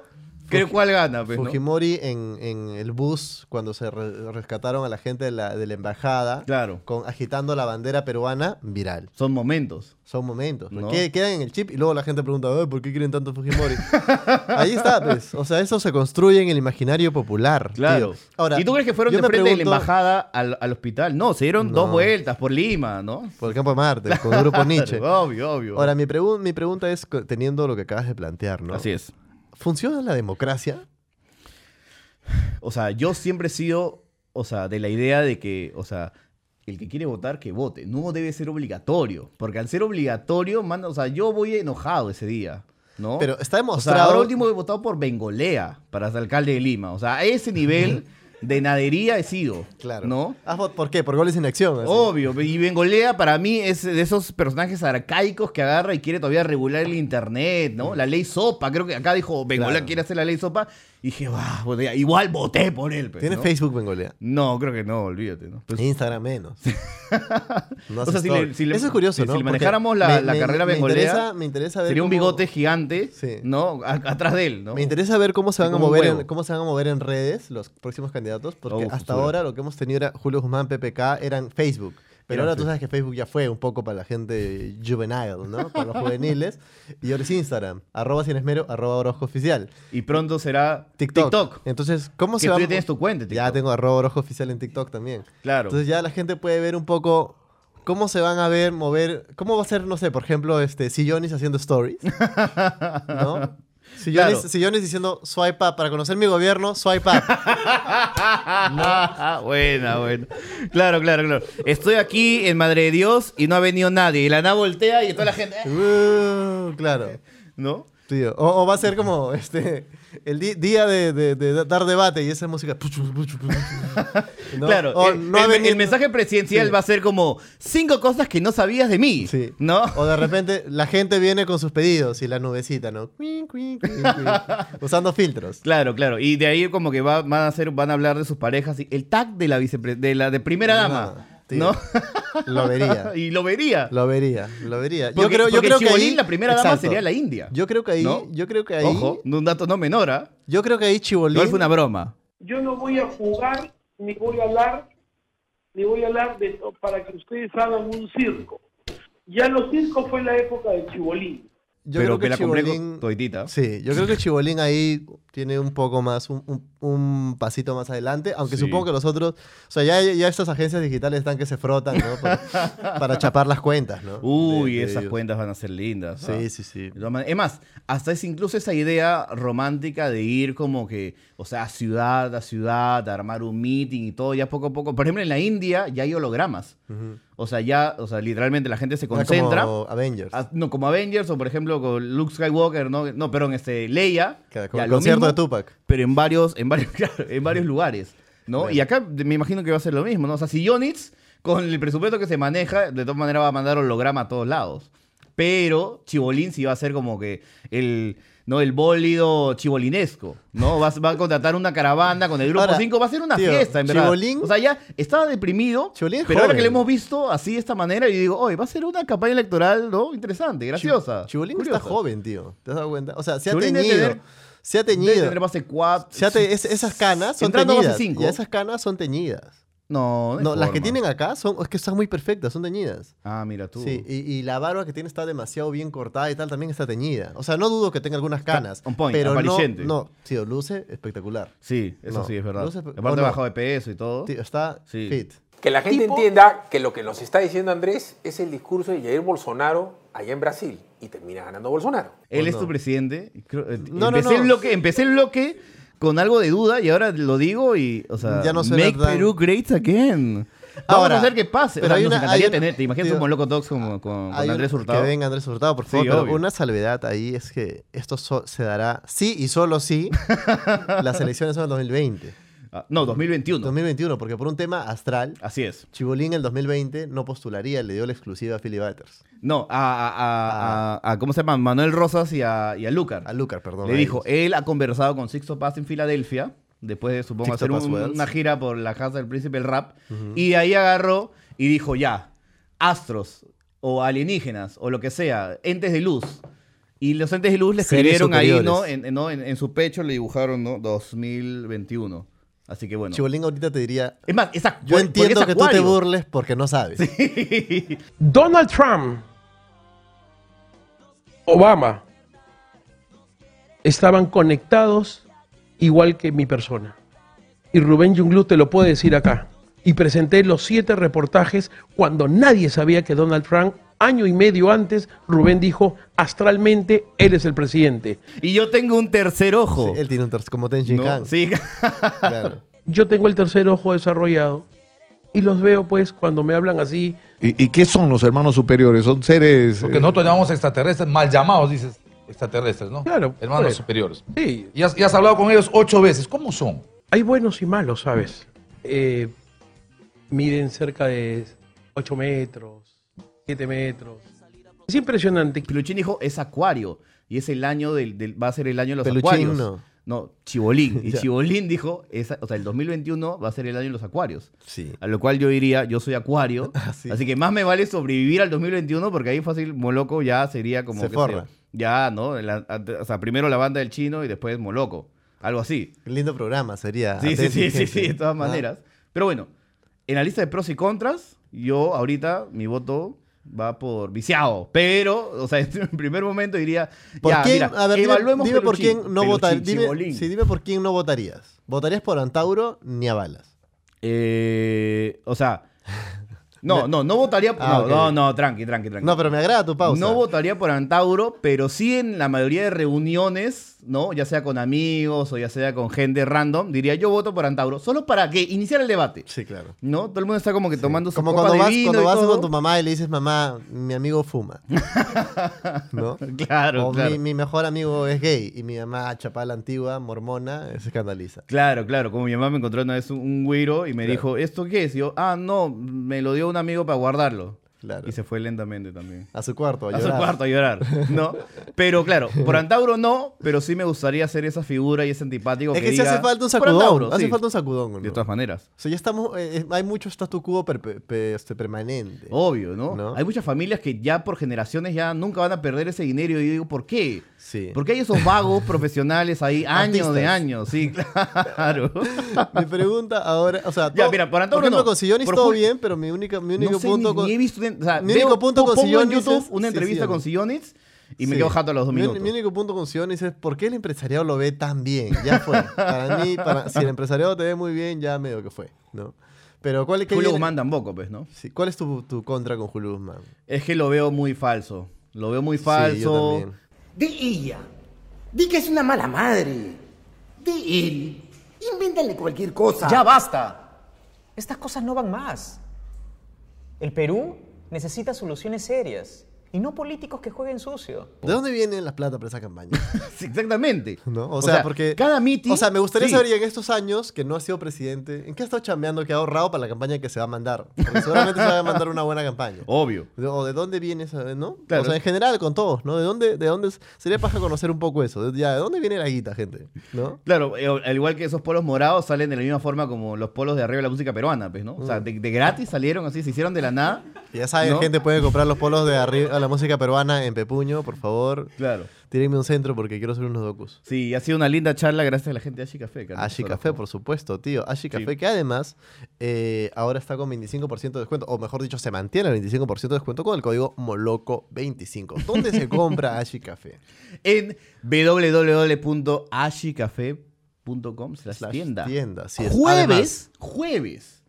creo cuál gana, pues, ¿no? Fujimori en, en el bus, cuando se re- rescataron a la gente de la, de la embajada, Claro. con, agitando la bandera peruana, viral. Son momentos. Son momentos. pues. ¿No? Que- Quedan en el chip y luego la gente pregunta, "Ay, ¿por qué quieren tanto Fujimori? Ahí está, pues. O sea, eso se construye en el imaginario popular. Claro. tío. Ahora, ¿Y tú crees que fueron de frente de la pregunto- embajada al, al hospital? No, se dieron dos vueltas por Lima, ¿no? Por el campo de Marte, con el grupo Nietzsche. Obvio, obvio. Ahora, mi, pregun- mi pregunta es, teniendo lo que acabas de plantear, ¿no? Así es. ¿Funciona la democracia? O sea, yo siempre he sido, o sea, de la idea de que, o sea, el que quiere votar, que vote. No debe ser obligatorio. Porque al ser obligatorio, manda, o sea, yo voy enojado ese día. ¿No? Pero está O sea, demostrado... ahora último he votado por Bengolea para ser alcalde de Lima. O sea, a ese nivel de nadería he sido. Claro. ¿No? ¿Has vot- ¿Por qué? Por goles sin acción. así. Obvio, y Bengolea para mí es de esos personajes arcaicos que agarra y quiere todavía regular el internet, ¿no? La ley Sopa, creo que acá dijo Bengolea Claro. quiere hacer la ley Sopa. Y dije, "Bah, pues ya, igual voté por él. pues, ¿Tiene ¿no? Facebook Bengolea? No, creo que no, olvídate, ¿no? Pues- Instagram menos. No O hace sea, si le- story. si le- Eso es curioso, si- ¿no? si le manejáramos la- me- la me- carrera me Bengolea, interesa, me interesa ver Sería un bigote gigante, Sí. ¿no? A- atrás de él, ¿no? Me interesa ver cómo se van a mover en, cómo se van a mover en redes los próximos candidatos, porque hasta ahora lo que hemos tenido era Julio Guzmán, PPK, eran Facebook. Pero ahora tú sabes que Facebook ya fue un poco para la gente juvenile, ¿no? Para los juveniles. Y ahora es Instagram, arroba sin esmero, arroba Orozco oficial. Y pronto será TikTok. TikTok. Entonces, ¿cómo Que se tú va ya tienes tu cuenta en Ya TikTok. tengo arroba Orozco oficial en TikTok también. Claro. Entonces ya la gente puede ver un poco cómo se van a ver, mover, cómo va a ser, no sé, por ejemplo, este, Sillonis haciendo stories. ¿No? Sillonis, Claro. Sillonis diciendo swipe up, para conocer mi gobierno, swipe up. buena, buena. Claro, claro, claro. Estoy aquí en Madre de Dios y no ha venido nadie. Y la nada voltea y toda la gente. Uh, claro. ¿No? Tío, O, o va a ser como este el día de, de- de dar debate y esa música. ¿no? Claro, O el, no ha el- venido- el mensaje presidencial Sí. va a ser como cinco cosas que no sabías de mí. Sí. ¿No? O de repente la gente viene con sus pedidos y la nubecita, ¿no? Cuin, cuin, cuin, cuin. Usando filtros. Claro, claro. Y de ahí como que va- van a hacer, van a hablar de sus parejas. Y el tag de la vicepre- de la de primera dama. Tío. ¿No? Lo vería. y lo vería. Lo vería, lo vería. Porque, yo creo, yo creo que Chibolín, ahí, la primera dama Exacto. sería la India. Yo creo que ahí, ¿No? yo creo que ahí, Ojo, un dato no menor, ¿ah? yo creo que ahí Chibolín. Igual fue una broma. Yo no voy a jugar, ni voy a hablar, ni voy a hablar de, para que ustedes hagan un circo. Ya los circos fue la época de Chibolín. Yo Pero creo que que la Chibolín, sí, yo creo que Chibolín ahí tiene un poco más, un, un- un pasito más adelante, aunque Sí. supongo que los otros, o sea, ya, ya estas agencias digitales están que se frotan, ¿no? Para, para chapar las cuentas, ¿no? Uy, De- de esas ellos. cuentas van a ser lindas. Sí, ¿ah? sí, sí. Es más, hasta es incluso esa idea romántica de ir como que, o sea, ciudad a ciudad, a armar un meeting y todo, ya poco a poco. Por ejemplo, en la India ya hay hologramas. O O sea, ya, o sea, literalmente la gente se concentra. como Avengers. Ah, no, como Avengers o por ejemplo con Luke Skywalker, no, no perdón, este, Leia. Claro, como ya, el concierto mismo, de Tupac. Pero en varios, en varios, en varios lugares, ¿no? Y acá me imagino que va a ser lo mismo, ¿no? O sea, si Yonitz, con el presupuesto que se maneja, de todas maneras va a mandar holograma a todos lados. Pero Chibolín sí va a ser como que el, ¿no? el bólido chibolinesco, ¿no? Va, a- va a contratar una caravana con el grupo Ahora, 5, va a ser una tío, fiesta, en verdad. Chibolín- O sea, ya estaba deprimido, Chibolín es pero ahora que lo hemos visto así de esta manera, y digo, oye, va a ser una campaña electoral, ¿no? Interesante, graciosa. Chibolín está joven, tío. ¿Te has dado cuenta? O sea, se ha Chibolín debe teñido. tener- se ha Debe teñido. tener base 4. Se ha te- es- esas canas son Entrando base teñidas. Y esas canas son teñidas. No, No, hay las que tienen acá son, es que están muy perfectas, son teñidas. Ah, mira tú. Sí, y, y la barba que tiene está demasiado bien cortada y tal, también está teñida. O sea, no dudo que tenga algunas canas. on point, pero no, apariciente. no, tío, luce espectacular. Sí, eso No, sí es verdad. luce- Aparte no. bajado de peso y todo. Tío, está Sí. fit. Que la gente Tipo- entienda que lo que nos está diciendo Andrés es el discurso de Jair Bolsonaro allá en Brasil y termina ganando Bolsonaro. Él ¿O es no? tu presidente. Creo- eh, No, no, empecé, no. El bloque, empecé el bloque con algo de duda y ahora lo digo y, o sea, Ya no suena make tan- Perú great again. Vamos Ahora, a hacer que pase. pero o sea, hay nos una- encantaría hay una- tener, te imaginas como Loco Talks con, con, con Hay un- Andrés Hurtado. Que venga Andrés Hurtado, por Sí, favor. pero obvio. una salvedad ahí es que esto so- se dará, sí y solo sí, las elecciones son en 2020. Ah, no, 2021. 2021, porque por un tema astral, Así es. Chibolín en el 2020 no postularía, le dio la exclusiva a Philly Butters. No, a, a- a- ¿cómo se llama? Manuel Rosas y a, y a Lucar. A Lucar, perdón. Le dijo, ellos. él ha conversado con Sixto Paz en Filadelfia, después de, supongo, Sixto hacer un- una gira por la casa del príncipe del rap, y ahí agarró y dijo, ya, astros, o alienígenas, o lo que sea, entes de luz. Y los entes de luz le escribieron ahí. ¿no? En, en- ¿no? En- en su pecho le dibujaron, ¿no? 2021. Así que bueno. Chibolín ahorita te diría, Es más, esa, yo entiendo que tú te burles porque no sabes. Donald Trump, Obama, estaban conectados igual que mi persona. Y Rubén Junglú te lo puede decir acá. Y presenté los siete reportajes cuando nadie sabía que Donald Trump, año y medio antes, Rubén dijo, astralmente, él es el presidente. Y yo tengo un tercer ojo. Sí, él tiene un tercer, como Ten Shin ¿no? Han. Sí. Claro. Yo tengo el tercer ojo desarrollado y los veo pues cuando me hablan así. ¿Y, y qué son los hermanos superiores? Son seres... Porque eh, nosotros llamamos extraterrestres, mal llamados, dices, extraterrestres, ¿no? Claro, Hermanos pues. superiores. Sí, Y has, y has hablado con ellos ocho veces. ¿Cómo son? Hay buenos y malos, ¿sabes? Eh, miden cerca de 8 metros, 7 metros. Es impresionante. Peluchín dijo, es acuario. Y es el año del, del- va a ser el año de los Peluchín acuarios. no. No, Chibolín. Y. Chibolín dijo, esa- o sea, el 2021 va a ser el año de los acuarios. Sí. A lo cual yo diría, yo soy acuario. sí. Así que más me vale sobrevivir al 2021 porque ahí fácil Moloco ya sería como... Se que forra. sea, ya, ¿no? La- o sea, primero la banda del chino y después Moloco. Algo así. Lindo programa sería. Sí, sí, sí, sí, sí, de todas Ah. maneras. Pero bueno, en la lista de pros y contras, yo ahorita mi voto va por viciado. Pero, o sea, en primer momento diría, ¿Por ya, quién? mira, a ver, dime, evaluemos dime por quién no votarías. Dime, sí, dime por quién no votarías. ¿Votarías por Antauro ni a balas? Eh, o sea, no, no, no votaría por... Ah, no, no, no, tranqui, tranqui, tranqui. No, pero me agrada tu pausa. No votaría por Antauro, pero sí en la mayoría de reuniones, ¿no? Ya sea con amigos o ya sea con gente random, diría yo voto por Antauro, solo para que iniciara el debate. Sí, claro. ¿No? Todo el mundo está como que tomando su Como copa cuando de vas, vino cuando vas todo. con tu mamá y le dices, mamá, mi amigo fuma. ¿No? Claro, o claro. Mi, mi mejor amigo es gay y mi mamá, chapala antigua, mormona, se escandaliza. Claro, claro. Como mi mamá me encontró una vez un, un güiro y me Claro. dijo, ¿esto qué es? Y yo, ah, no, me lo dio un amigo para guardarlo. Claro. Y se fue lentamente también. A su cuarto, a A su llorar. cuarto a llorar, ¿no? Pero claro, por Antauro no, pero sí me gustaría ser esa figura y ese antipático Es que que diga, hace falta un "Por sacudón. Antauro", hace sí. falta un sacudón. ¿no? De todas maneras. O sea, ya estamos. eh, hay mucho statu quo perpe- pe- este, permanente. Obvio, ¿no? ¿No? Hay muchas familias que ya por generaciones ya nunca van a perder ese dinero. Y yo digo, ¿por qué? Sí. Porque hay esos vagos profesionales ahí años de años, sí, claro. Mi pregunta ahora, o sea, Ya, todo- mira, por Antauro ejemplo, no. con Sillonis Por todo bien, pero mi, única, mi único no sé, punto ni, con. ni he visto, o sea, mi veo- único punto con pongo en Sillonis YouTube es- una sí, entrevista Sillonis. con Sillonis y me Sí. quedo jato a los dos Mi- minutos. Mi, único punto con Sillonis es por qué el empresariado lo ve tan bien. Ya fue. Para mí, para, si el empresariado te ve muy bien, ya medio que fue, ¿no? Pero ¿cuál, qué Julio viene- Guzmán tampoco, pues, ¿no? Sí, ¿Cuál es tu, tu contra con Julio Guzmán? Es que lo veo muy falso. Lo veo muy Sí, falso. también. De ella. Di que es una mala madre. De él. Invéntale cualquier cosa. Ya basta. Estas cosas no van más. El Perú necesita soluciones serias y no políticos que jueguen sucio. ¿De dónde viene la plata para esa campaña? Sí, exactamente. ¿No? O, O sea, sea, porque. cada meeting- O sea, me gustaría sí. saber ya en estos años que no ha sido presidente, ¿en qué ha estado chambeando que ha ahorrado para la campaña que se va a mandar? Porque seguramente se va a mandar una buena campaña. Obvio. De- O de dónde viene esa, ¿no? Claro. O sea, en general con todos, ¿no? ¿De dónde, de dónde sería paja conocer un poco eso? De, ya, ¿de dónde viene la guita, gente? ¿No? Claro, eh, al igual que esos polos morados salen de la misma forma como los polos de arriba de la música peruana, pues, ¿no? O sea, de, de gratis salieron así, se hicieron de la nada. Ya saben, ¿no? gente puede comprar los polos de arriba, la música peruana en Pepuño, por favor. Claro. Tírenme un centro porque quiero hacer unos docus. Sí, ha sido una linda charla gracias a la gente de Ashi Café. nos Ashi. Café, por supuesto, tío. Ashi Café, que además eh, ahora está con 25% de descuento, o mejor dicho, se mantiene el 25% de descuento con el código MOLOCO25. ¿Dónde se compra Ashi Café? En www.ashicafé.com slash tienda. tienda, es. Jueves, Además- jueves.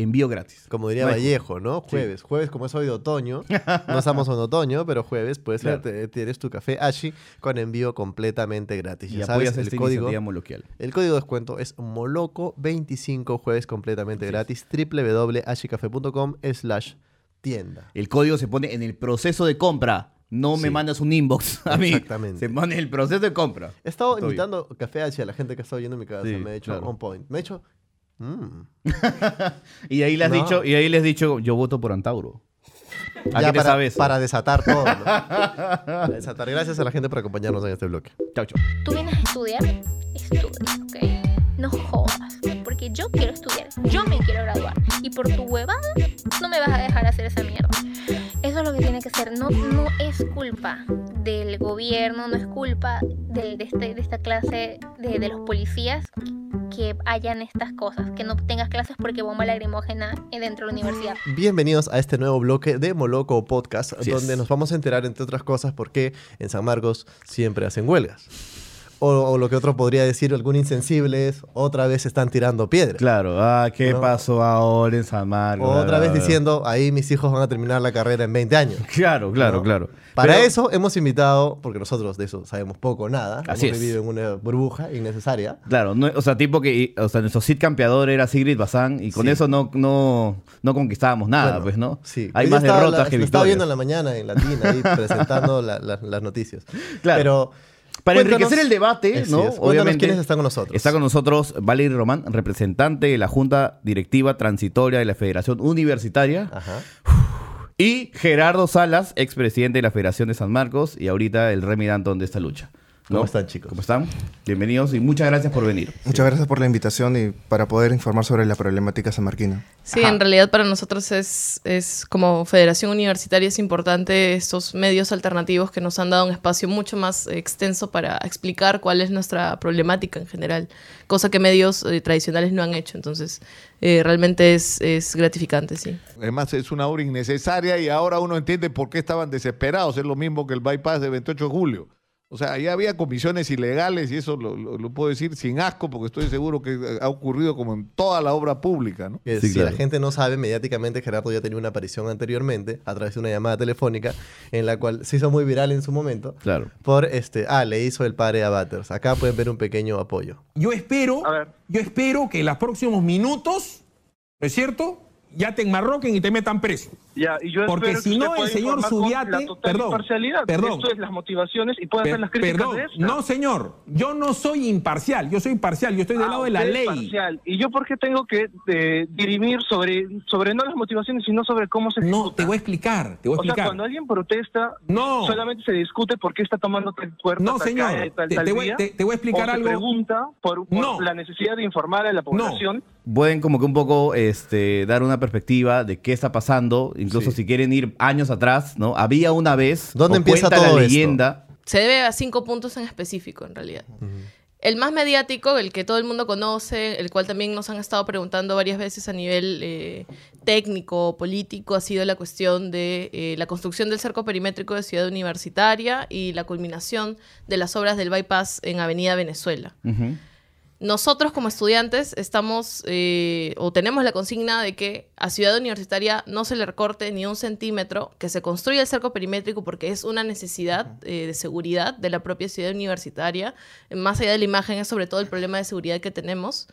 Envío gratis. Como diría Vallejo, ¿no? Sí. Jueves. Jueves, como es hoy de otoño. No estamos en otoño, pero jueves, puedes Claro. te- tienes tu café Ashi con envío completamente gratis. Y Ya apoyas sabes, el código, el código de descuento es Moloco25, jueves completamente gratis. www.ashicafé.com slash tienda. El código se pone en el proceso de compra. No me Sí. mandas un inbox a mí. Exactamente. Se pone en el proceso de compra. He estado bien. invitando café Ashi a la gente que ha estado yendo a mi casa. Sí, me ha dicho claro. on point. Me ha dicho, "Mm". Y ahí le has No. dicho, y ahí les has dicho, yo voto por Antauro. ¿A Ya qué te para, sabes? para desatar todo. ¿no? Para desatar. Gracias a la gente por acompañarnos en este bloque. Chau, chau. ¿Tú vienes a estudiar? Estudia, ¿ok? No jodas, porque yo quiero estudiar, yo me quiero graduar. Y por tu huevada no me vas a dejar hacer esa mierda. Eso es lo que tiene que ser. No, no es culpa del gobierno, no es culpa de, de este- de esta clase de, de los policías que hayan estas cosas, que no tengas clases porque bomba lacrimógena dentro de la universidad. Bienvenidos a este nuevo bloque de Moloco Podcast, Así donde es. nos vamos a enterar, entre otras cosas, por qué en San Marcos siempre hacen huelgas. O, o lo que otro podría decir, algún insensible es, otra vez están tirando piedras. Claro, ah, ¿qué No. pasó ahora en San Marcos? Otra vez Ah, diciendo, ahí mis hijos van a terminar la carrera en 20 años. Claro, claro, ¿no? claro. Para Pero- eso hemos invitado, porque nosotros de eso sabemos poco o nada, Así hemos es. vivido en una burbuja innecesaria. Claro, no- o sea, tipo que, o sea, nuestro Cid campeador era Sigrid Bazán y con Sí. eso no, no, no conquistábamos nada, Bueno, pues, ¿no? Sí. Hay Hoy más derrotas la- que lo Estaba victorias. viendo en la mañana en Latina ahí presentando la- la- las noticias. Claro. Pero Para cuéntanos- enriquecer el debate, Así ¿no? es. Obviamente. quiénes están con nosotros. Está con nosotros Valery Román, representante de la Junta Directiva Transitoria de la Federación Universitaria. Ajá. Y Gerardo Salas, expresidente de la Federación de San Marcos y ahorita el Remy Danton de esta lucha. ¿No? ¿Cómo están, chicos? ¿Cómo están? Bienvenidos y muchas gracias por venir. Muchas gracias por la invitación y para poder informar sobre la problemática sanmarquina. Sí, en realidad para nosotros es, es como Federación Universitaria es importante estos medios alternativos que nos han dado un espacio mucho más extenso para explicar cuál es nuestra problemática en general, cosa que medios eh, tradicionales no han hecho. Entonces, eh, realmente es, es gratificante, sí. Además, es una obra innecesaria y ahora uno entiende por qué estaban desesperados. Es lo mismo que el bypass de 28 de julio. O sea, ya había comisiones ilegales y eso lo, lo- lo puedo decir sin asco porque estoy seguro que ha ocurrido como en toda la obra pública, ¿no? Que si la gente no sabe, mediáticamente Gerardo ya tenía una aparición anteriormente a través de una llamada telefónica en la cual se hizo muy viral en su momento. Claro. Por este, ah, le hizo el padre a Butters. Acá pueden ver un pequeño apoyo. Yo espero, yo espero que en los próximos minutos, ¿no es cierto? Ya te enmarroquen y te metan preso. Ya, y yo Porque si no, el señor Subiate, perdón, imparcialidad. perdón. Esto es las motivaciones y puede hacer las críticas perdón, de esto. no señor, yo no soy imparcial, yo soy parcial, yo estoy del Ah, lado de la ley. parcial. ¿Y yo por qué tengo que eh, dirimir sobre, sobre no las motivaciones, sino sobre cómo se No, te voy a explicar, te voy a O sea, explicar. cuando alguien protesta, No. solamente se discute por qué está tomando tal cuerpo, No, tal señor, calle, tal, te- tal te voy- día, te- te voy a explicar o algo. Se pregunta por, por la necesidad de informar a la población. Pueden como que un poco este, dar una perspectiva de qué está pasando, incluso si quieren ir años atrás, ¿no? Había una vez, ¿Dónde empieza todo la esto? leyenda, Se debe a cinco puntos en específico, en realidad. El más mediático, el que todo el mundo conoce, el cual también nos han estado preguntando varias veces a nivel eh, técnico, político, ha sido la cuestión de eh, la construcción del cerco perimétrico de Ciudad Universitaria y la culminación de las obras del bypass en Avenida Venezuela. Nosotros como estudiantes estamos eh, o tenemos la consigna de que a Ciudad Universitaria no se le recorte ni un centímetro, que se construya el cerco perimétrico porque es una necesidad eh, de seguridad de la propia ciudad universitaria. Más allá de la imagen es sobre todo el problema de seguridad que tenemos.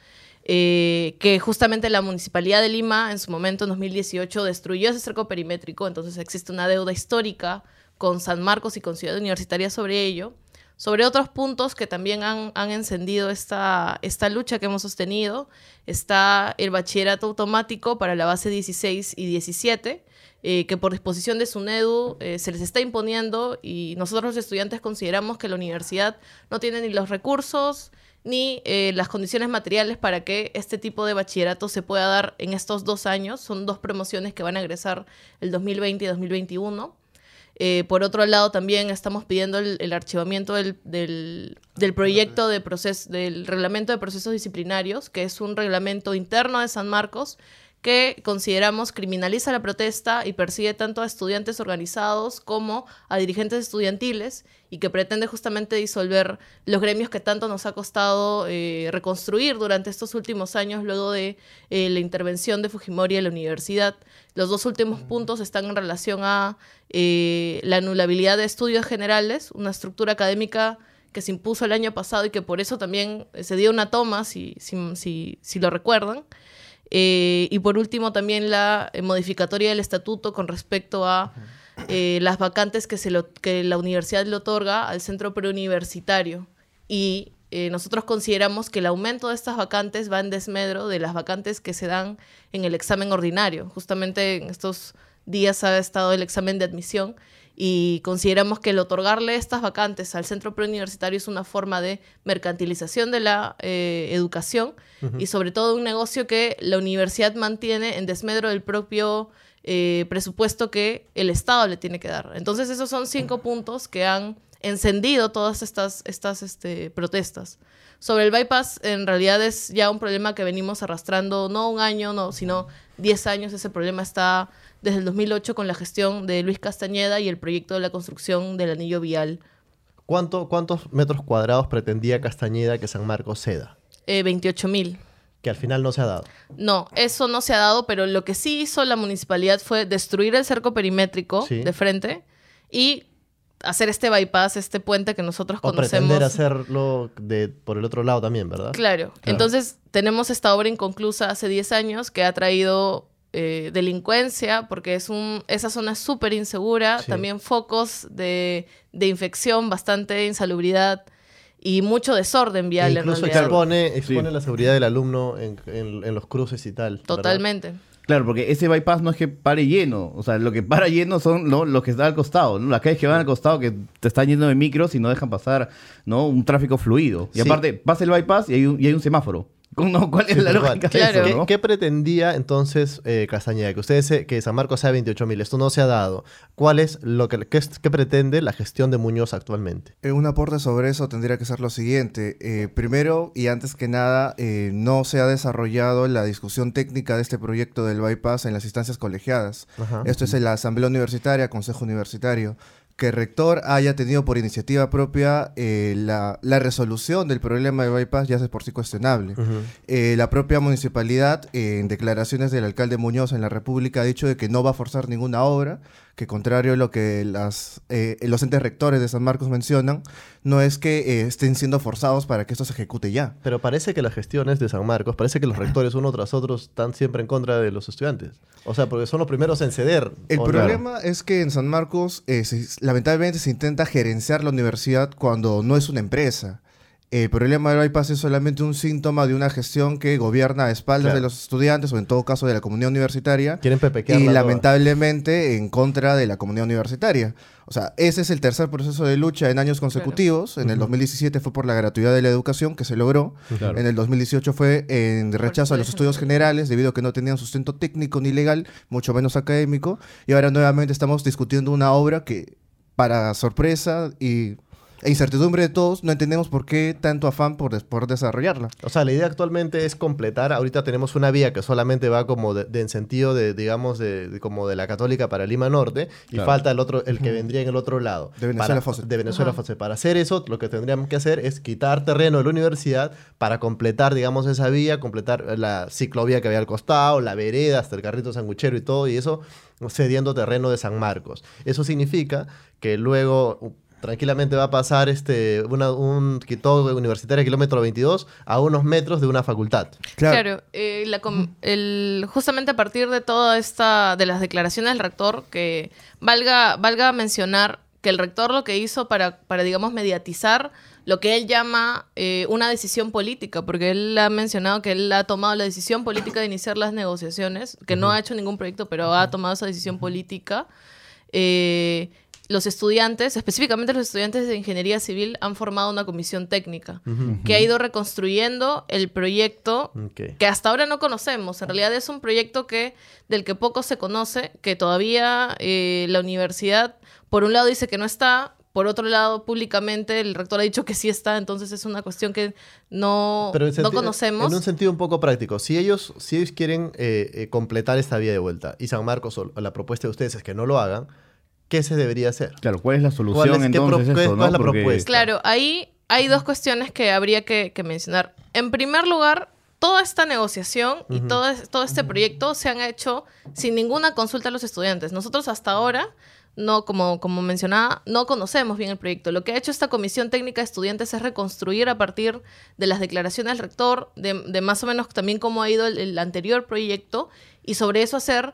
eh, que justamente la Municipalidad de Lima en su momento, en 2018, destruyó ese cerco perimétrico, entonces existe una deuda histórica con San Marcos y con Ciudad Universitaria sobre ello sobre otros puntos que también han, encendido esta, esta lucha que hemos sostenido. Está el bachillerato automático para la base 16 y 17, eh, que por disposición de SUNEDU eh, se les está imponiendo y nosotros los estudiantes consideramos que la universidad no tiene ni los recursos ni eh, las condiciones materiales para que este tipo de bachillerato se pueda dar en estos dos años. Son dos promociones que van a egresar el 2020 y 2021. Eh, por otro lado, también estamos pidiendo el, archivamiento del, del, del proyecto de proceso, del reglamento de procesos disciplinarios, que es un reglamento interno de San Marcos que consideramos criminaliza la protesta y persigue tanto a estudiantes organizados como a dirigentes estudiantiles y que pretende justamente disolver los gremios que tanto nos ha costado eh, reconstruir durante estos últimos años luego de eh, la intervención de Fujimori en la universidad. Los dos últimos puntos están en relación a eh, la anulabilidad de estudios generales, una estructura académica que se impuso el año pasado y que por eso también se dio una toma, si, si, si, si lo recuerdan. Eh, y por último también la eh, modificatoria del estatuto con respecto a eh, las vacantes que, se lo, que la universidad le otorga al centro preuniversitario. Y nosotros consideramos que el aumento de estas vacantes va en desmedro de las vacantes que se dan en el examen ordinario. Justamente en estos días ha estado el examen de admisión y consideramos que el otorgarle estas vacantes al centro preuniversitario es una forma de mercantilización de la eh, educación y sobre todo un negocio que la universidad mantiene en desmedro del propio eh, presupuesto que el Estado le tiene que dar. Entonces esos son cinco puntos que han encendido todas estas, estas este, protestas. Sobre el bypass, en realidad es ya un problema que venimos arrastrando no un año, no, sino 10 años. Ese problema está desde el 2008 con la gestión de Luis Castañeda y el proyecto de la construcción del anillo vial ¿Cuánto, ¿Cuántos metros cuadrados pretendía Castañeda que San Marcos ceda? eh, 28 mil. Que al final no se ha dado. No, eso no se ha dado, pero lo que sí hizo la municipalidad fue destruir el cerco perimétrico Sí. de frente y hacer este bypass, este puente que nosotros O conocemos. pretender hacerlo de, por el otro lado también, ¿verdad? Claro. Entonces, tenemos esta obra inconclusa hace 10 años que ha traído eh, delincuencia, porque es un, esa zona es súper insegura, Sí. también focos de, de infección, bastante insalubridad y mucho desorden vial en Incluso realidad. expone, expone la seguridad del alumno en, en- en los cruces y tal. ¿verdad? Totalmente. Claro, porque ese bypass no es que pare lleno. O sea, lo que para lleno son ¿no? los que están al costado. ¿no? Las calles que van al costado que te están yendo de micros y no dejan pasar ¿no? un tráfico fluido. Y Sí. aparte, pasa el bypass y hay un, y hay un semáforo. ¿No? ¿Cuál es Sí, la lógica eso? ¿Qué, no? qué pretendía entonces eh, Castañeda? Que ustedes se- que San Marcos sea 28 mil. Esto no se ha dado. ¿Cuál es lo que qué, es- qué pretende la gestión de Muñoz actualmente? Eh, un aporte sobre eso tendría que ser lo siguiente. Eh, primero y antes que nada, eh, no se ha desarrollado la discusión técnica de este proyecto del bypass en las instancias colegiadas. Ajá. Esto es en la Asamblea Universitaria, Consejo Universitario. Que el rector haya tenido por iniciativa propia eh, la, la resolución del problema del bypass ya es por sí cuestionable. Eh, la propia municipalidad, eh, en declaraciones del alcalde Muñoz en la República, ha dicho de que no va a forzar ninguna obra, que contrario a lo que las, eh, los entes rectores de San Marcos mencionan, no es que eh, estén siendo forzados para que esto se ejecute ya. Pero parece que las gestiones de San Marcos, parece que los rectores uno tras otro están siempre en contra de los estudiantes. O sea, porque son los primeros en ceder. El problema es que en San Marcos eh, se- lamentablemente se intenta gerenciar la universidad cuando no es una empresa. El problema del bypass es solamente un síntoma de una gestión que gobierna a espaldas Claro. de los estudiantes o en todo caso de la comunidad universitaria. Quieren Y toda. lamentablemente en contra de la comunidad universitaria. O sea, ese es el tercer proceso de lucha en años consecutivos. En el 2017 fue por la gratuidad de la educación que se logró. Claro. En el 2018 fue en rechazo a los estudios generales debido a que no tenían sustento técnico ni legal, mucho menos académico. Y ahora nuevamente estamos discutiendo una obra que, para sorpresa y e incertidumbre de todos, no entendemos por qué tanto afán por, por desarrollarla. O sea, la idea actualmente es completar. Ahorita tenemos una vía que solamente va como de, de- en sentido de, digamos, de, de- como de la Católica para Lima Norte y Claro. falta el otro, el que vendría en el otro lado. De Venezuela Para- Fawcett. De Venezuela Ajá. Fawcett. Para hacer eso, lo que tendríamos que hacer es quitar terreno de la universidad para completar, digamos, esa vía, completar la ciclovía que había al costado, la vereda hasta el carrito sanguchero y todo, y eso cediendo terreno de San Marcos. Eso significa que luego tranquilamente va a pasar este una, un Quito Universitaria kilómetro 22 a unos metros de una facultad. Claro, eh, la com- el, justamente a partir de toda esta, de las declaraciones del rector, que valga, valga mencionar que el rector lo que hizo para, para digamos, mediatizar lo que él llama eh, una decisión política, porque él ha mencionado que él ha tomado la decisión política de iniciar las negociaciones, que no ha hecho ningún proyecto, pero ha tomado esa decisión política. Eh, los estudiantes, específicamente los estudiantes de ingeniería civil, han formado una comisión técnica que ha ido reconstruyendo el proyecto que hasta ahora no conocemos. En realidad es un proyecto que del que poco se conoce, que todavía eh, la universidad, por un lado, dice que no está, por otro lado, públicamente el rector ha dicho que sí está, entonces es una cuestión que no, Pero en no conocemos. En un sentido un poco práctico, si ellos, si ellos quieren eh, eh, completar esta vía de vuelta y San Marcos, o la propuesta de ustedes es que no lo hagan, ¿qué se debería hacer? Claro, ¿cuál es la solución ¿Cuál es- pro- entonces? qué- eso, cuál es la Porque- propuesta? Claro, ahí hay dos cuestiones que habría que, que mencionar. En primer lugar, toda esta negociación y todo, es- todo este proyecto se han hecho sin ninguna consulta a los estudiantes. Nosotros hasta ahora, no como, como mencionaba, no conocemos bien el proyecto. Lo que ha hecho esta comisión técnica de estudiantes es reconstruir a partir de las declaraciones del rector, de, de más o menos también cómo ha ido el, el anterior proyecto, y sobre eso hacer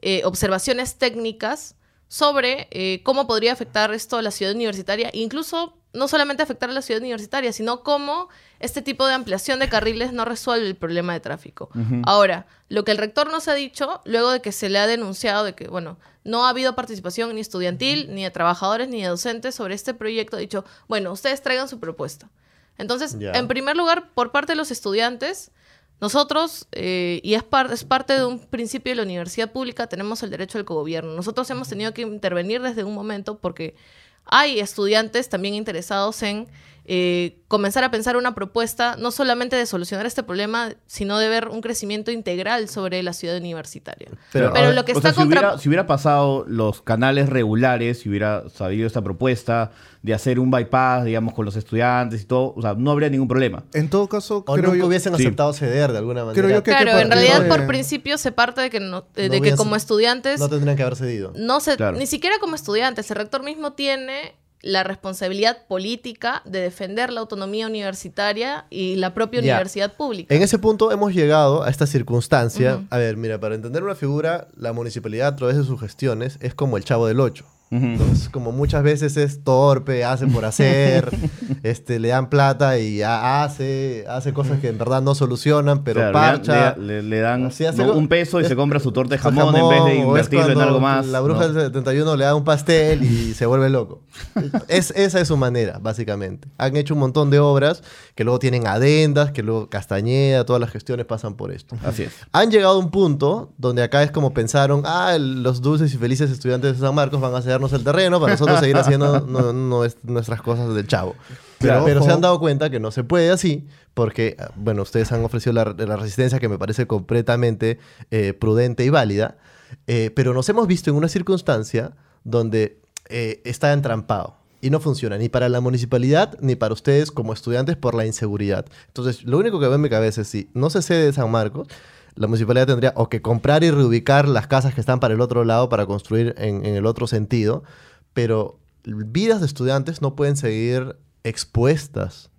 eh, observaciones técnicas sobre eh, cómo podría afectar esto a la ciudad universitaria, incluso no solamente afectar a la ciudad universitaria, sino cómo este tipo de ampliación de carriles no resuelve el problema de tráfico. Ahora, lo que el rector nos ha dicho, luego de que se le ha denunciado de que, bueno, no ha habido participación ni estudiantil, ni de trabajadores, ni de docentes sobre este proyecto, ha dicho, bueno, ustedes traigan su propuesta. Entonces, en primer lugar, por parte de los estudiantes, nosotros, eh, y es, es parte de un principio de la universidad pública, tenemos el derecho al cogobierno. Nosotros hemos tenido que intervenir desde un momento porque hay estudiantes también interesados en eh, comenzar a pensar una propuesta, no solamente de solucionar este problema, sino de ver un crecimiento integral sobre la ciudad universitaria. Pero, Pero, lo que o está sea, si, contra... hubiera, si hubiera pasado los canales regulares, si hubiera sabido esta propuesta de hacer un bypass, digamos, con los estudiantes y todo, o sea, no habría ningún problema. En todo caso, O creo nunca yo... hubiesen Sí. aceptado ceder de alguna manera. Creo yo que- Claro, en realidad de- por principio se parte de que, no- eh, de No que como estudiantes No tendrían que haber cedido. no se, Claro. ni siquiera como estudiantes, el rector mismo tiene la responsabilidad política de defender la autonomía universitaria y la propia universidad pública. En ese punto hemos llegado a esta circunstancia. A ver, mira, para entender una figura, la municipalidad a través de sus gestiones es como el chavo del 8. Entonces, como muchas veces es torpe, hace por hacer, este, le dan plata y ha- hace, hace cosas que en verdad no solucionan, pero Claro, parcha. Le, le- le dan ¿no? un peso y es- se compra su torta de su jamón, en vez jamón, de invertirlo en algo más. La bruja ¿no? del 71 le da un pastel y se vuelve loco. Es, esa es su manera, básicamente. Han hecho un montón de obras que luego tienen adendas, que luego Castañeda, todas las gestiones pasan por esto. Así es. Han llegado a un punto donde acá es como pensaron, ah, los dulces y felices estudiantes de San Marcos van a el terreno para nosotros seguir haciendo no- no- nuestras cosas del chavo. Pero, se han dado cuenta que no se puede así, porque, ah, bueno, ustedes han ofrecido la, la resistencia que me parece completamente eh, prudente y válida, eh, pero nos hemos visto en una circunstancia donde eh, está entrampado. Y no funciona ni para la municipalidad ni para ustedes como estudiantes por la inseguridad. Entonces, lo único que veo en mi cabeza es si no se cede San Marcos, la municipalidad tendría o que comprar y reubicar las casas que están para el otro lado para construir en, en el otro sentido, pero vidas de estudiantes no pueden seguir expuestas,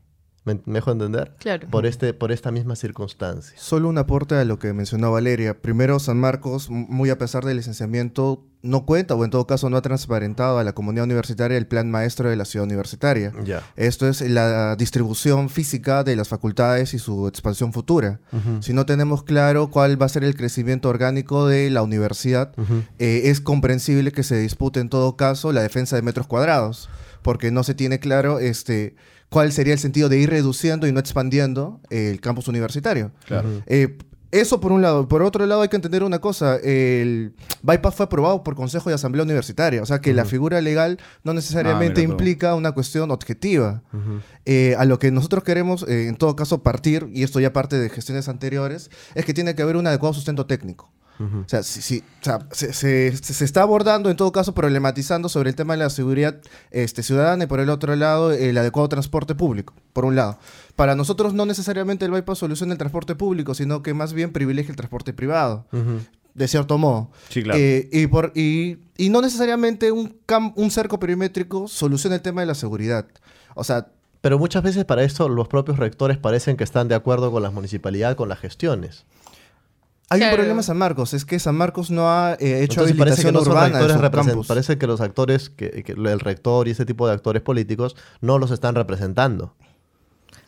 ¿me, me dejo entender? Claro. Por, este, por esta misma circunstancia. Solo un aporte a lo que mencionó Valeria. Primero, San Marcos, muy a pesar del licenciamiento, no cuenta o en todo caso no ha transparentado a la comunidad universitaria el plan maestro de la ciudad universitaria. Ya. Esto es la distribución física de las facultades y su expansión futura. Si no tenemos claro cuál va a ser el crecimiento orgánico de la universidad, eh, es comprensible que se dispute en todo caso la defensa de metros cuadrados, porque no se tiene claro este, cuál sería el sentido de ir reduciendo y no expandiendo eh, el campus universitario. Claro. Eh, Eso por un lado. Por otro lado hay que entender una cosa. El bypass fue aprobado por Consejo de Asamblea Universitaria. O sea que la figura legal no necesariamente Ah, implica una cuestión objetiva. Eh, a lo que nosotros queremos, eh, en todo caso, partir, y esto ya parte de gestiones anteriores, es que tiene que haber un adecuado sustento técnico. O sea, si- si- o sea, se, se- se está abordando, en todo caso, problematizando sobre el tema de la seguridad este, ciudadana y por el otro lado, el adecuado transporte público, por un lado. Para nosotros no necesariamente el bypass soluciona el transporte público, sino que más bien privilegia el transporte privado de cierto modo. Sí, claro. Eh, y, por, y, y no necesariamente un, cam- un cerco perimétrico soluciona el tema de la seguridad. O sea, Pero muchas veces para esto los propios rectores parecen que están de acuerdo con la municipalidad, con las gestiones. Hay Claro. un problema en San Marcos, es que San Marcos no ha eh, hecho Entonces parece que habilitación no son urbana. Parece que los actores, que, que el rector y ese tipo de actores políticos no los están representando.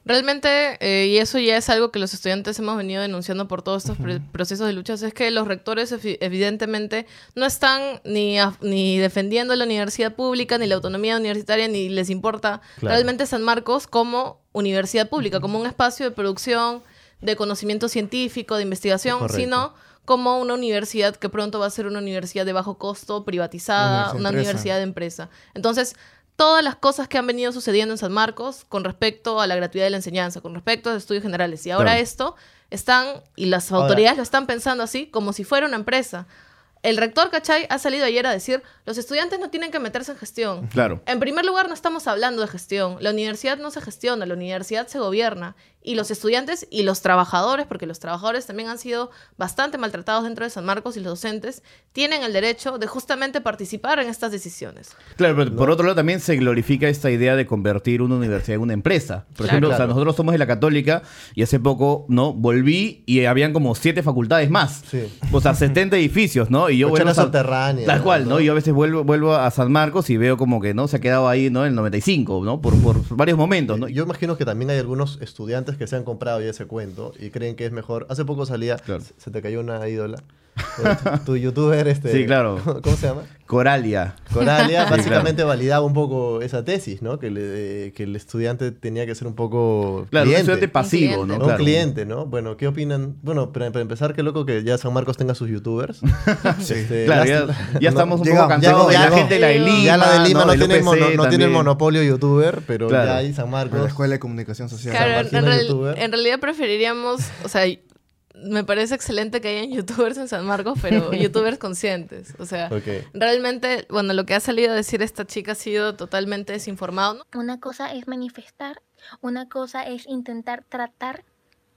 Realmente, eh, y eso ya es algo que los estudiantes hemos venido denunciando por todos estos procesos de luchas, es que los rectores evidentemente no están ni, a- ni defendiendo la universidad pública, ni la autonomía universitaria, ni les importa Claro. realmente San Marcos como universidad pública, como un espacio de producción, de conocimiento científico, de investigación, Correcto. sino como una universidad que pronto va a ser una universidad de bajo costo, privatizada, una universidad de empresa. Entonces, todas las cosas que han venido sucediendo en San Marcos con respecto a la gratuidad de la enseñanza, con respecto a los estudios generales, y ahora Claro. esto, están, y las Ahora- autoridades lo están pensando así, como si fuera una empresa. El rector, ¿cachai? Ha salido ayer a decir, los estudiantes no tienen que meterse en gestión. Claro. En primer lugar, no estamos hablando de gestión. La universidad no se gestiona, la universidad se gobierna. Y los estudiantes y los trabajadores, porque los trabajadores también han sido bastante maltratados dentro de San Marcos y los docentes, tienen el derecho de justamente participar en estas decisiones. Claro, pero por otro lado también se glorifica esta idea de convertir una universidad en una empresa. Por Claro. ejemplo, o sea, Claro. nosotros somos de la Católica y hace poco, ¿no? Volví y habían como siete facultades más. O sea, 70 edificios, ¿no? Y yo vuelvo a San- subterráneas, Tal cual, ¿no? ¿no? Y yo a veces vuelvo, vuelvo a San Marcos y veo como que, ¿no? Se ha quedado ahí, ¿no? En el 95, ¿no? Por, por varios momentos, ¿no? Yo imagino que también hay algunos estudiantes que se han comprado ya ese cuento y creen que es mejor. Hace poco salía, se- se te cayó una ídola. Eh, tu, tu youtuber, este. Sí, claro. ¿Cómo se llama? Coralia. Coralia Sí, básicamente validaba un poco esa tesis, ¿no? Que, le- que el estudiante tenía que ser un poco Claro, un cliente. estudiante pasivo, ¿no? Un Claro. cliente, ¿no? Bueno, ¿qué opinan? Bueno, para, para empezar, qué loco que ya San Marcos tenga sus youtubers. Este, Claro, ya- ya estamos un poco cansados ya- de la gente de la de Lima, Ya la de Lima ¿no? tiene, mono- no tiene el monopolio youtuber, pero Claro. ya hay San Marcos. La Escuela de Comunicación Social. Claro, en, real- en realidad preferiríamos, o sea, me parece excelente que hayan youtubers en San Marcos, pero youtubers conscientes. O sea, Ok. realmente, bueno, lo que ha salido a decir esta chica ha sido totalmente desinformado. ¿no? Una cosa es manifestar, una cosa es intentar tratar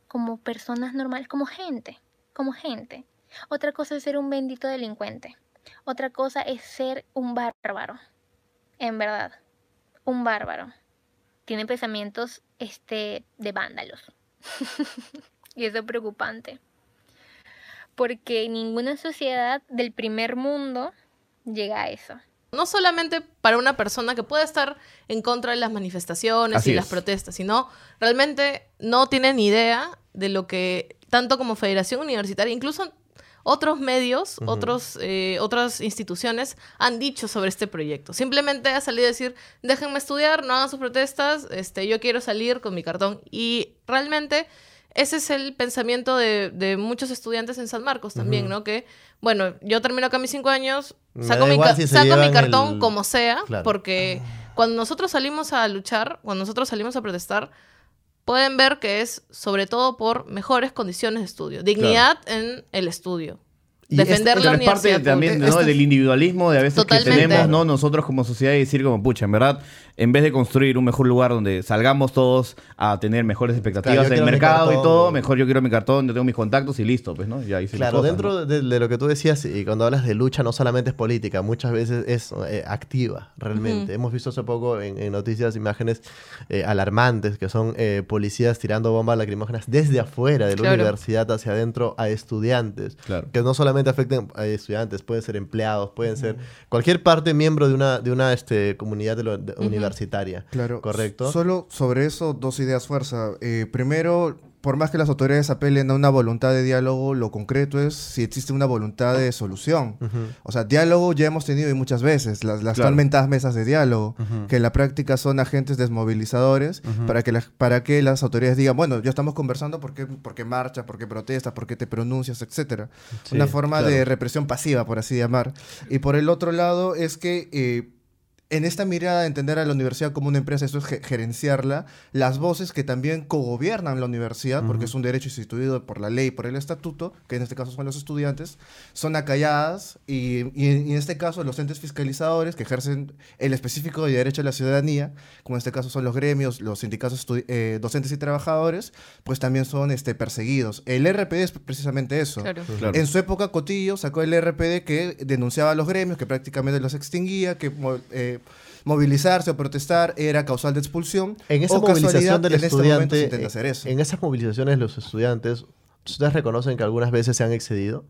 como personas normales, como gente, como gente. Otra cosa es ser un bendito delincuente. Otra cosa es ser un bárbaro. En verdad, un bárbaro. Tiene pensamientos este, de vándalos. y eso es preocupante. Porque ninguna sociedad del primer mundo llega a eso. No solamente para una persona que puede estar en contra de las manifestaciones Así y las es. protestas, sino realmente no tiene ni idea de lo que, tanto como Federación Universitaria, incluso otros medios, otros, eh, otras instituciones han dicho sobre este proyecto. Simplemente ha salido a decir, déjenme estudiar, no hagan sus protestas, este, yo quiero salir con mi cartón. Y realmente ese es el pensamiento de, de muchos estudiantes en San Marcos también. ¿no? Que, bueno, yo termino acá mis cinco años, saco, mi, ca- si saco mi cartón el- como sea, Claro. porque cuando nosotros salimos a luchar, cuando nosotros salimos a protestar, pueden ver que es sobre todo por mejores condiciones de estudio, dignidad en el estudio. Y Defender es- la pero es parte también. ¿no? del individualismo de a veces Totalmente. que tenemos ¿no? nosotros como sociedad y decir como, pucha, en verdad, en vez de construir un mejor lugar donde salgamos todos a tener mejores expectativas Claro, del mercado y todo, y- mejor yo quiero mi cartón, yo tengo mis contactos y listo, pues, ¿no? Ya hice las Claro, cosas, dentro ¿no? de, de lo que tú decías, y cuando hablas de lucha, no solamente es política, muchas veces es eh, activa, realmente. Hemos visto hace poco en, en noticias imágenes eh, alarmantes, que son eh, policías tirando bombas lacrimógenas desde afuera de la Claro. universidad hacia adentro a estudiantes. Claro. Que no solamente afecten a estudiantes, pueden ser empleados, pueden ser cualquier parte miembro de una, de una este, comunidad de lo- de- universitaria. Claro. ¿Correcto? Solo sobre eso, dos ideas fuerza. Eh, primero, por más que las autoridades apelen a una voluntad de diálogo, lo concreto es si existe una voluntad de solución. O sea, diálogo ya hemos tenido y muchas veces, las, las Claro. mentadas mesas de diálogo, que en la práctica son agentes desmovilizadores para, que las- para que las autoridades digan, bueno, ya estamos conversando porque, porque marchas, porque protestas, porque te pronuncias, etcétera. Sí, una forma claro. de represión pasiva, por así llamar. Y por el otro lado es que... eh, en esta mirada de entender a la universidad como una empresa, eso es ge- gerenciarla, las voces que también cogobiernan la universidad, porque es un derecho instituido por la ley, por el estatuto, que en este caso son los estudiantes, son acalladas y, y- y en este caso los entes fiscalizadores que ejercen el específico de derecho a la ciudadanía, como en este caso son los gremios, los sindicatos eh, docentes y trabajadores, pues también son este, perseguidos. El RPD es precisamente eso. Claro. Claro. En su época, Cotillo sacó el RPD que denunciaba a los gremios, que prácticamente los extinguía, que mo- eh, movilizarse o protestar era causal de expulsión. En esa o movilización del en este momento se estudiante, eh, hacer eso. en esas movilizaciones los estudiantes, ¿ustedes reconocen que algunas veces se han excedido?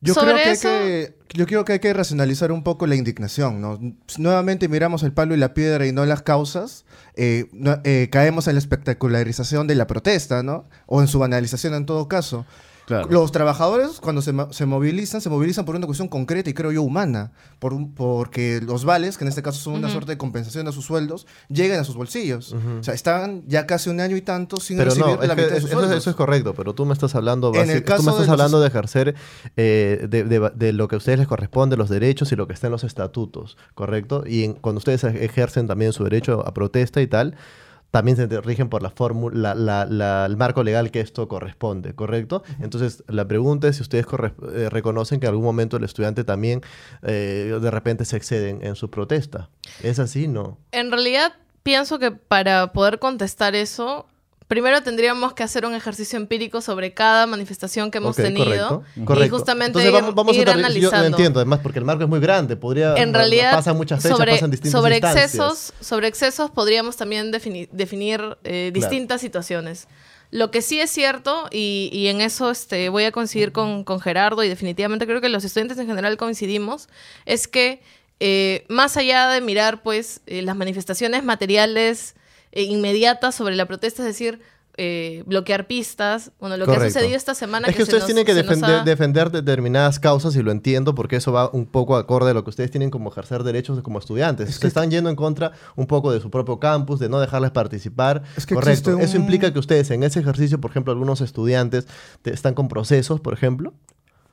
Yo Sobre creo, que hay eso- que, yo creo que hay que racionalizar un poco la indignación. ¿no? Nuevamente miramos el palo y la piedra y no las causas. eh, no- eh, caemos en la espectacularización de la protesta, ¿no? O en su banalización en todo caso. Los trabajadores cuando se, se movilizan, se movilizan por una cuestión concreta y creo yo humana, por un- porque los vales, que en este caso son una Ujú. suerte de compensación a sus sueldos, llegan a sus bolsillos. O sea, están ya casi un año y tanto sin Pero recibir no, la mitad de es- sus eso, sueldos. eso es correcto, pero tú me estás hablando, En el tú caso me de estás los- hablando de ejercer eh, de, de- de lo que a ustedes les corresponde, los derechos y lo que está en los estatutos, ¿correcto? Y en- cuando ustedes ejercen también su derecho a protesta y tal, también se rigen por la fórmula, la- la- el marco legal que esto corresponde, ¿correcto? Entonces, la pregunta es si ustedes eh, reconocen que en algún momento el estudiante también eh, de repente se excede en, en su protesta. ¿Es así? No. En realidad, pienso que para poder contestar eso, primero tendríamos que hacer un ejercicio empírico sobre cada manifestación que hemos tenido. correcto, Y correcto. justamente Entonces, ir, vamos, vamos a ir aterri- Yo analizando. no entiendo, además, porque el marco es muy grande. Podría, en realidad, pasan muchas fechas, sobre, pasan distintas sobre instancias. excesos, sobre excesos podríamos también defini- definir eh, Claro. distintas situaciones. Lo que sí es cierto, y, y en eso este, voy a coincidir con, con Gerardo, y definitivamente creo que los estudiantes en general coincidimos, es que eh, más allá de mirar pues eh, las manifestaciones materiales eh, inmediatas sobre la protesta, es decir, eh, bloquear pistas, bueno, lo que ha sucedido esta semana... Es que, se ustedes nos- tienen que defender, ha- defender determinadas causas y lo entiendo porque eso va un poco acorde a lo que ustedes tienen como ejercer derechos como estudiantes. Se están yendo en contra un poco de su propio campus, de no dejarles participar. Es que Correcto. Eso implica que ustedes en ese ejercicio, por ejemplo, algunos estudiantes te- están con procesos, por ejemplo.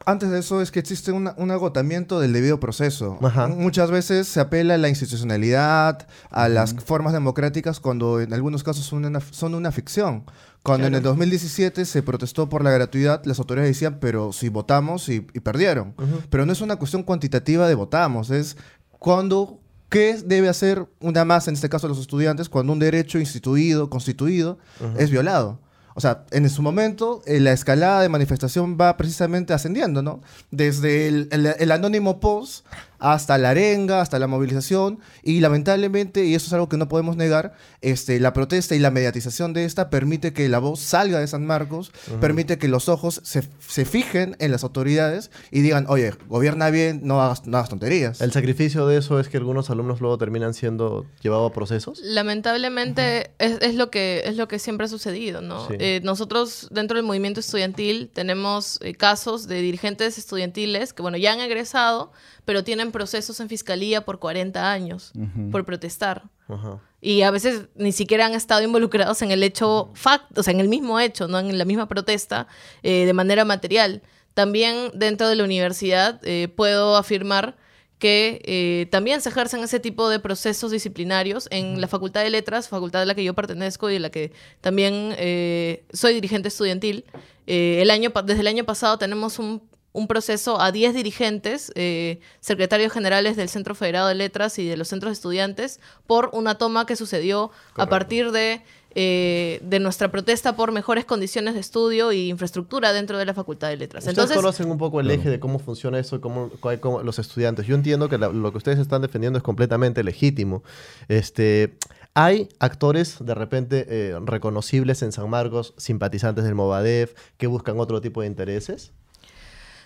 Antes de eso es que existe una- un agotamiento del debido proceso. Ajá. Muchas veces se apela a la institucionalidad, a las formas democráticas, cuando en algunos casos son una, son una ficción. Cuando en el 2017 se protestó por la gratuidad, las autoridades decían, pero si votamos y, y perdieron. Pero no es una cuestión cuantitativa de votamos, es cuando... ¿Qué debe hacer una masa, en este caso los estudiantes, cuando un derecho instituido, constituido, es violado? O sea, en su momento, eh, la escalada de manifestación va precisamente ascendiendo, ¿no? Desde el, el- el anónimo post hasta la arenga, hasta la movilización, y lamentablemente, y eso es algo que no podemos negar, este, la protesta y la mediatización de esta permite que la voz salga de San Marcos, permite que los ojos se, se fijen en las autoridades y digan, oye, gobierna bien, no hagas, no hagas tonterías. El sacrificio de eso es que algunos alumnos luego terminan siendo llevados a procesos. Lamentablemente es, es lo que es lo que siempre ha sucedido, ¿no? Sí. Eh, nosotros dentro del movimiento estudiantil tenemos eh, casos de dirigentes estudiantiles que bueno ya han egresado, pero tienen procesos en fiscalía por 40 años por protestar. Ajá. Y a veces ni siquiera han estado involucrados en el hecho fact, o sea, en el mismo hecho, no en la misma protesta, eh, de manera material. También dentro de la universidad eh, puedo afirmar que eh, también se ejercen ese tipo de procesos disciplinarios en la Facultad de Letras, facultad a la que yo pertenezco y de la que también eh, soy dirigente estudiantil. Eh, el año, desde el año pasado tenemos un, un proceso a 10 dirigentes, eh, secretarios generales del Centro Federado de Letras y de los centros de estudiantes, por una toma que sucedió a partir de, eh, de nuestra protesta por mejores condiciones de estudio y infraestructura dentro de la Facultad de Letras. Ustedes Entonces, conocen un poco el eje de cómo funciona eso y cómo, cómo los estudiantes. Yo entiendo que la- lo que ustedes están defendiendo es completamente legítimo. Este, hay actores de repente eh, reconocibles en San Marcos, simpatizantes del Movadef, que buscan otro tipo de intereses.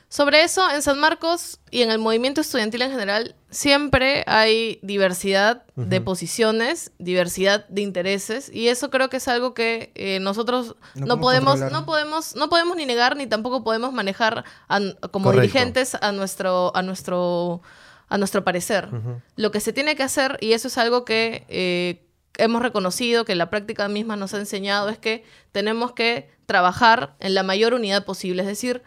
Sobre eso, en San Marcos y en el movimiento estudiantil en general, siempre hay diversidad de posiciones, diversidad de intereses, y eso creo que es algo que eh, nosotros No no, podemos controlar. no podemos, no podemos ni negar ni tampoco podemos manejar a- como Correcto. dirigentes a nuestro, a nuestro, a nuestro parecer. Lo que se tiene que hacer, y eso es algo que eh, hemos reconocido, que la práctica misma nos ha enseñado, es que tenemos que trabajar en la mayor unidad posible, es decir,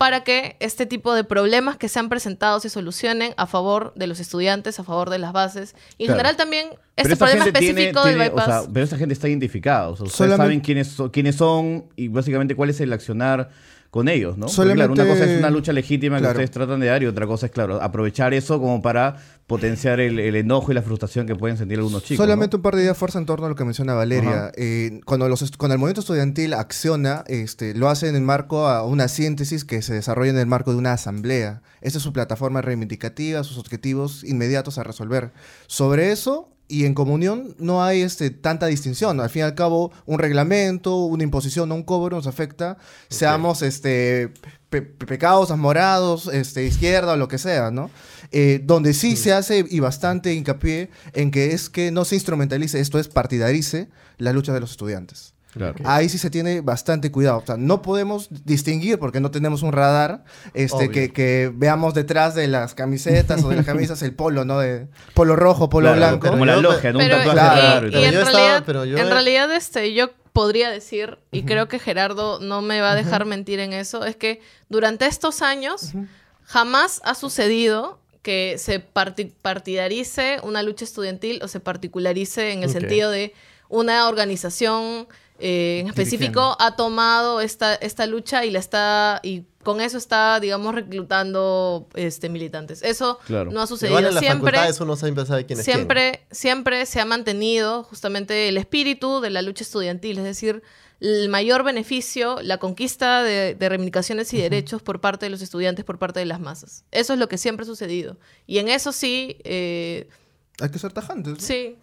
para que este tipo de problemas que se han presentado se solucionen a favor de los estudiantes, a favor de las bases. Y en Claro. general también este problema tiene- específico del o bypass. sea, pero esta gente está identificada. O sea, ustedes Solamente- saben quiénes, son- quiénes son y básicamente cuál es el accionar con ellos, ¿no? Porque, Solamente- claro, una cosa es una lucha legítima que ustedes tratan de dar y otra cosa es, claro, aprovechar eso como para potenciar el, el enojo y la frustración que pueden sentir algunos chicos. ¿no? Solamente un par de ideas fuerza en torno a lo que menciona Valeria. Eh, cuando, los, cuando el movimiento estudiantil acciona, este, lo hace en el marco a una síntesis que se desarrolla en el marco de una asamblea. Esa es su plataforma reivindicativa, sus objetivos inmediatos a resolver. Sobre eso y en comunión no hay este, tanta distinción. Al fin y al cabo, un reglamento, una imposición un cobro nos afecta, seamos este, pe- pe- pecados morados, este, izquierda o lo que sea, ¿no? Eh, donde sí se hace y bastante hincapié en que es que no se instrumentalice, esto es partidarice la lucha de los estudiantes. Claro. Ahí sí se tiene bastante cuidado. O sea, no podemos distinguir porque no tenemos un radar este, que, que veamos detrás de las camisetas o de las camisas el polo, ¿no? De polo rojo, polo Claro, blanco. como la logia, ¿no? Un Pero- tatuaje Claro. raro y y todo. en yo estaba- realidad, pero yo en he- realidad este, yo podría decir, y creo que Gerardo no me va a dejar mentir en eso, es que durante estos años jamás ha sucedido que se parti- partidarice una lucha estudiantil o se particularice en el sentido de una organización eh, en específico ha tomado esta, esta lucha y la está y con eso está digamos reclutando este militantes eso Claro. no ha sucedido en las siempre siempre sabe quién es quién. siempre, siempre se ha mantenido justamente el espíritu de la lucha estudiantil, es decir, el mayor beneficio, la conquista de, de reivindicaciones y derechos por parte de los estudiantes, por parte de las masas. Eso es lo que siempre ha sucedido. Y en eso sí, eh, Hay que ser tajantes. ¿no? sí.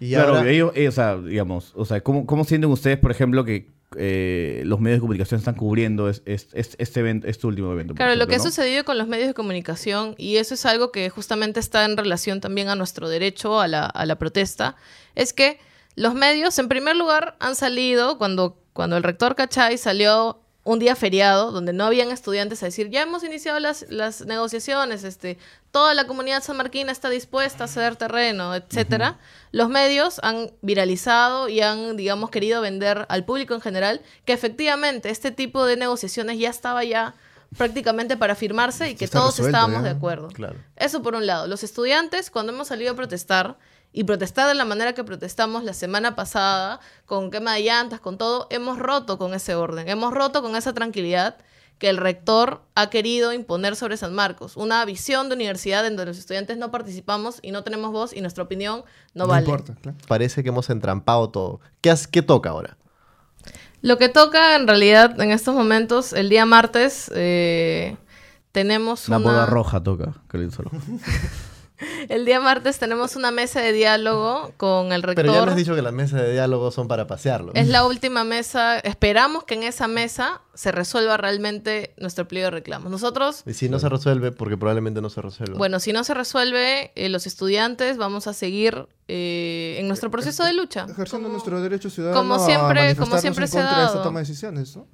Y claro, ahora- ellos, eh, o sea, digamos, o sea, ¿cómo, cómo sienten ustedes, por ejemplo, que eh, los medios de comunicación están cubriendo es- es- es- este, evento, este último evento? Claro, lo que ha sucedido con los medios de comunicación, y eso es algo que justamente está en relación también a nuestro derecho a la, a la protesta, es que los medios, en primer lugar, han salido cuando, cuando el rector Cachay salió un día feriado, donde no habían estudiantes a decir, ya hemos iniciado las, las negociaciones, este, toda la comunidad sanmarquina está dispuesta a ceder terreno, etcétera. Los medios han viralizado y han, digamos, querido vender al público en general que efectivamente este tipo de negociaciones ya estaba ya prácticamente para firmarse y que Está todos resuelto estábamos ya. de acuerdo. Claro. Eso por un lado. Los estudiantes, cuando hemos salido a protestar, y protestar de la manera que protestamos la semana pasada, con quema de llantas, con todo, hemos roto con ese orden, hemos roto con esa tranquilidad que el rector ha querido imponer sobre San Marcos. Una visión de universidad en donde los estudiantes no participamos y no tenemos voz y nuestra opinión no, vale. Parece que hemos entrampado todo. ¿Qué, has- qué toca ahora? Lo que toca en realidad en estos momentos, el día martes, eh, tenemos La una... boda roja toca, Rojo. El día martes tenemos una mesa de diálogo con el rector. Pero ya me has dicho que las mesas de diálogo son para pasearlo. Es la última mesa. Esperamos que en esa mesa se resuelva realmente nuestro pliego de reclamos. Nosotros, Y si no se resuelve, porque probablemente no se resuelva. bueno, si no se resuelve, eh, los estudiantes vamos a seguir eh, en nuestro proceso de lucha. Ejerciendo nuestro derecho ciudadano como a siempre- como siempre en se ha contra de esta dado. toma de decisiones, ¿no?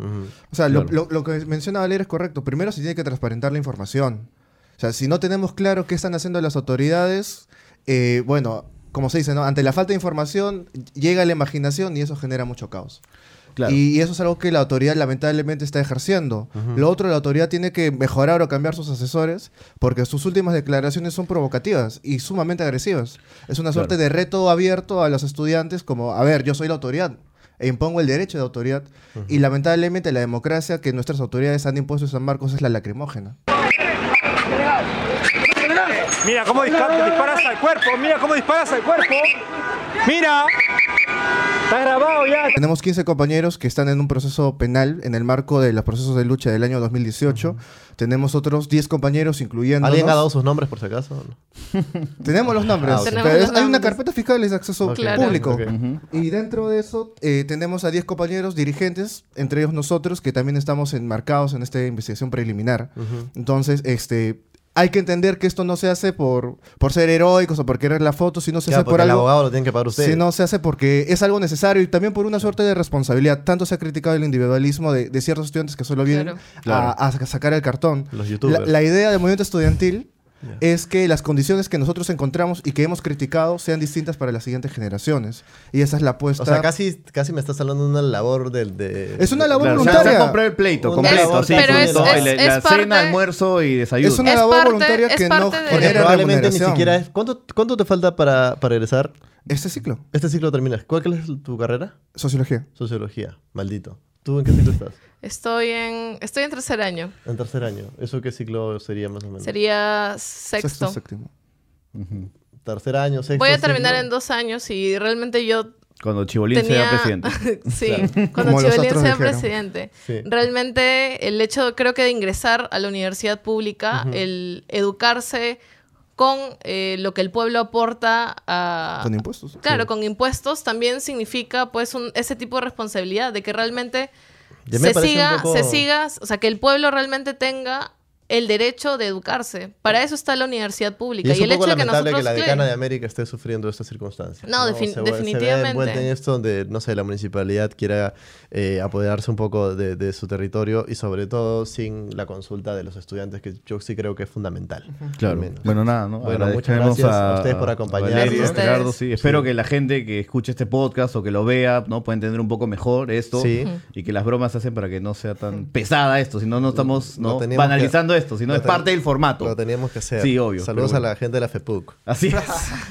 O sea, lo- lo que menciona Valeria es correcto. Primero se tiene que transparentar la información. O sea, si no tenemos claro qué están haciendo las autoridades, eh, bueno, como se dice, ¿no? Ante la falta de información llega la imaginación y eso genera mucho caos. Claro. Y, eso es algo que la autoridad lamentablemente está ejerciendo. Lo otro, la autoridad tiene que mejorar o cambiar sus asesores porque sus últimas declaraciones son provocativas y sumamente agresivas. Es una suerte Claro. de reto abierto a los estudiantes como, a ver, yo soy la autoridad e impongo el derecho de autoridad. Y lamentablemente la democracia que nuestras autoridades han impuesto en San Marcos es la lacrimógena. Mira cómo disparas, al cuerpo, mira cómo disparas al cuerpo. Mira. Está grabado ya. Tenemos 15 compañeros que están en un proceso penal en el marco de los procesos de lucha del año 2018. Tenemos otros 10 compañeros, incluyendo. ¿Alguien ha dado sus nombres por si acaso? Tenemos los nombres. Ah, pero Tenemos es- los hay una nombres. carpeta fiscal de acceso público. Y dentro de eso eh, tenemos a 10 compañeros dirigentes, entre ellos nosotros, que también estamos enmarcados en esta investigación preliminar. Entonces, este. Hay que entender que esto no se hace por, por ser heroicos o por querer la foto, sino se Claro, hace por porque el algo. abogado lo tienen que pagar ustedes. Sino se hace porque es algo necesario y también por una suerte de responsabilidad. Tanto se ha criticado el individualismo de, de ciertos estudiantes que solo vienen Claro. a, a sacar el cartón. Los La, youtubers. la idea del movimiento estudiantil es que las condiciones que nosotros encontramos y que hemos criticado sean distintas para las siguientes generaciones. Y esa es la apuesta. O sea, casi, casi me estás hablando de una labor del... De, Es una labor Claro, voluntaria. Se ha comprado el pleito, completo. sí, Pero es- todo, es- la, parte- cena, almuerzo y desayuno. Es una Es labor parte- voluntaria que no de- genera probablemente ni siquiera es... ¿Cuánto, cuánto te falta para, para egresar? Este ciclo. Este ciclo terminas. ¿Cuál es tu carrera? Sociología. Sociología. Maldito. ¿Tú en qué ciclo estás? Estoy en, estoy en tercer año. En tercer año. ¿Eso qué ciclo sería más o menos? Sería sexto. séptimo. Tercer año, sexto Voy a terminar ciclo. en dos años y realmente yo Cuando Chibolín tenía... sea presidente. sí, Claro. cuando Como Chibolín sea dijeron. presidente. Sí. Realmente el hecho, creo que de ingresar a la universidad pública, el educarse con eh, lo que el pueblo aporta a... Con impuestos. Claro, Sí. con impuestos también significa pues un, ese tipo de responsabilidad de que realmente se siga, poco- se siga, o sea, que el pueblo realmente tenga el derecho de educarse. Para eso está la universidad pública. Y es Y, un el poco hecho de que lamentable nosotros... que la decana de América esté sufriendo estas circunstancias. No, defin- Se ve- Se ve definitivamente. envuelta en esto donde, no sé, la municipalidad quiera eh, apoderarse un poco de, de su territorio y sobre todo sin la consulta de los estudiantes, que yo sí creo que es fundamental. Claro. Bueno, nada, ¿no? Bueno, muchas gracias a, ustedes por acompañarnos. Gerardo, sí. Espero que la gente que escuche este podcast o que lo vea, ¿no? Pueda entender un poco mejor esto. Sí. Y que las bromas se hacen para que no sea tan pesada esto, si no, no estamos Lo ¿no? teníamos que- banalizando esto, sino lo es parte del formato. Lo teníamos que hacer. Sí, obvio. Saludos a la gente de la FEPUC. Así es.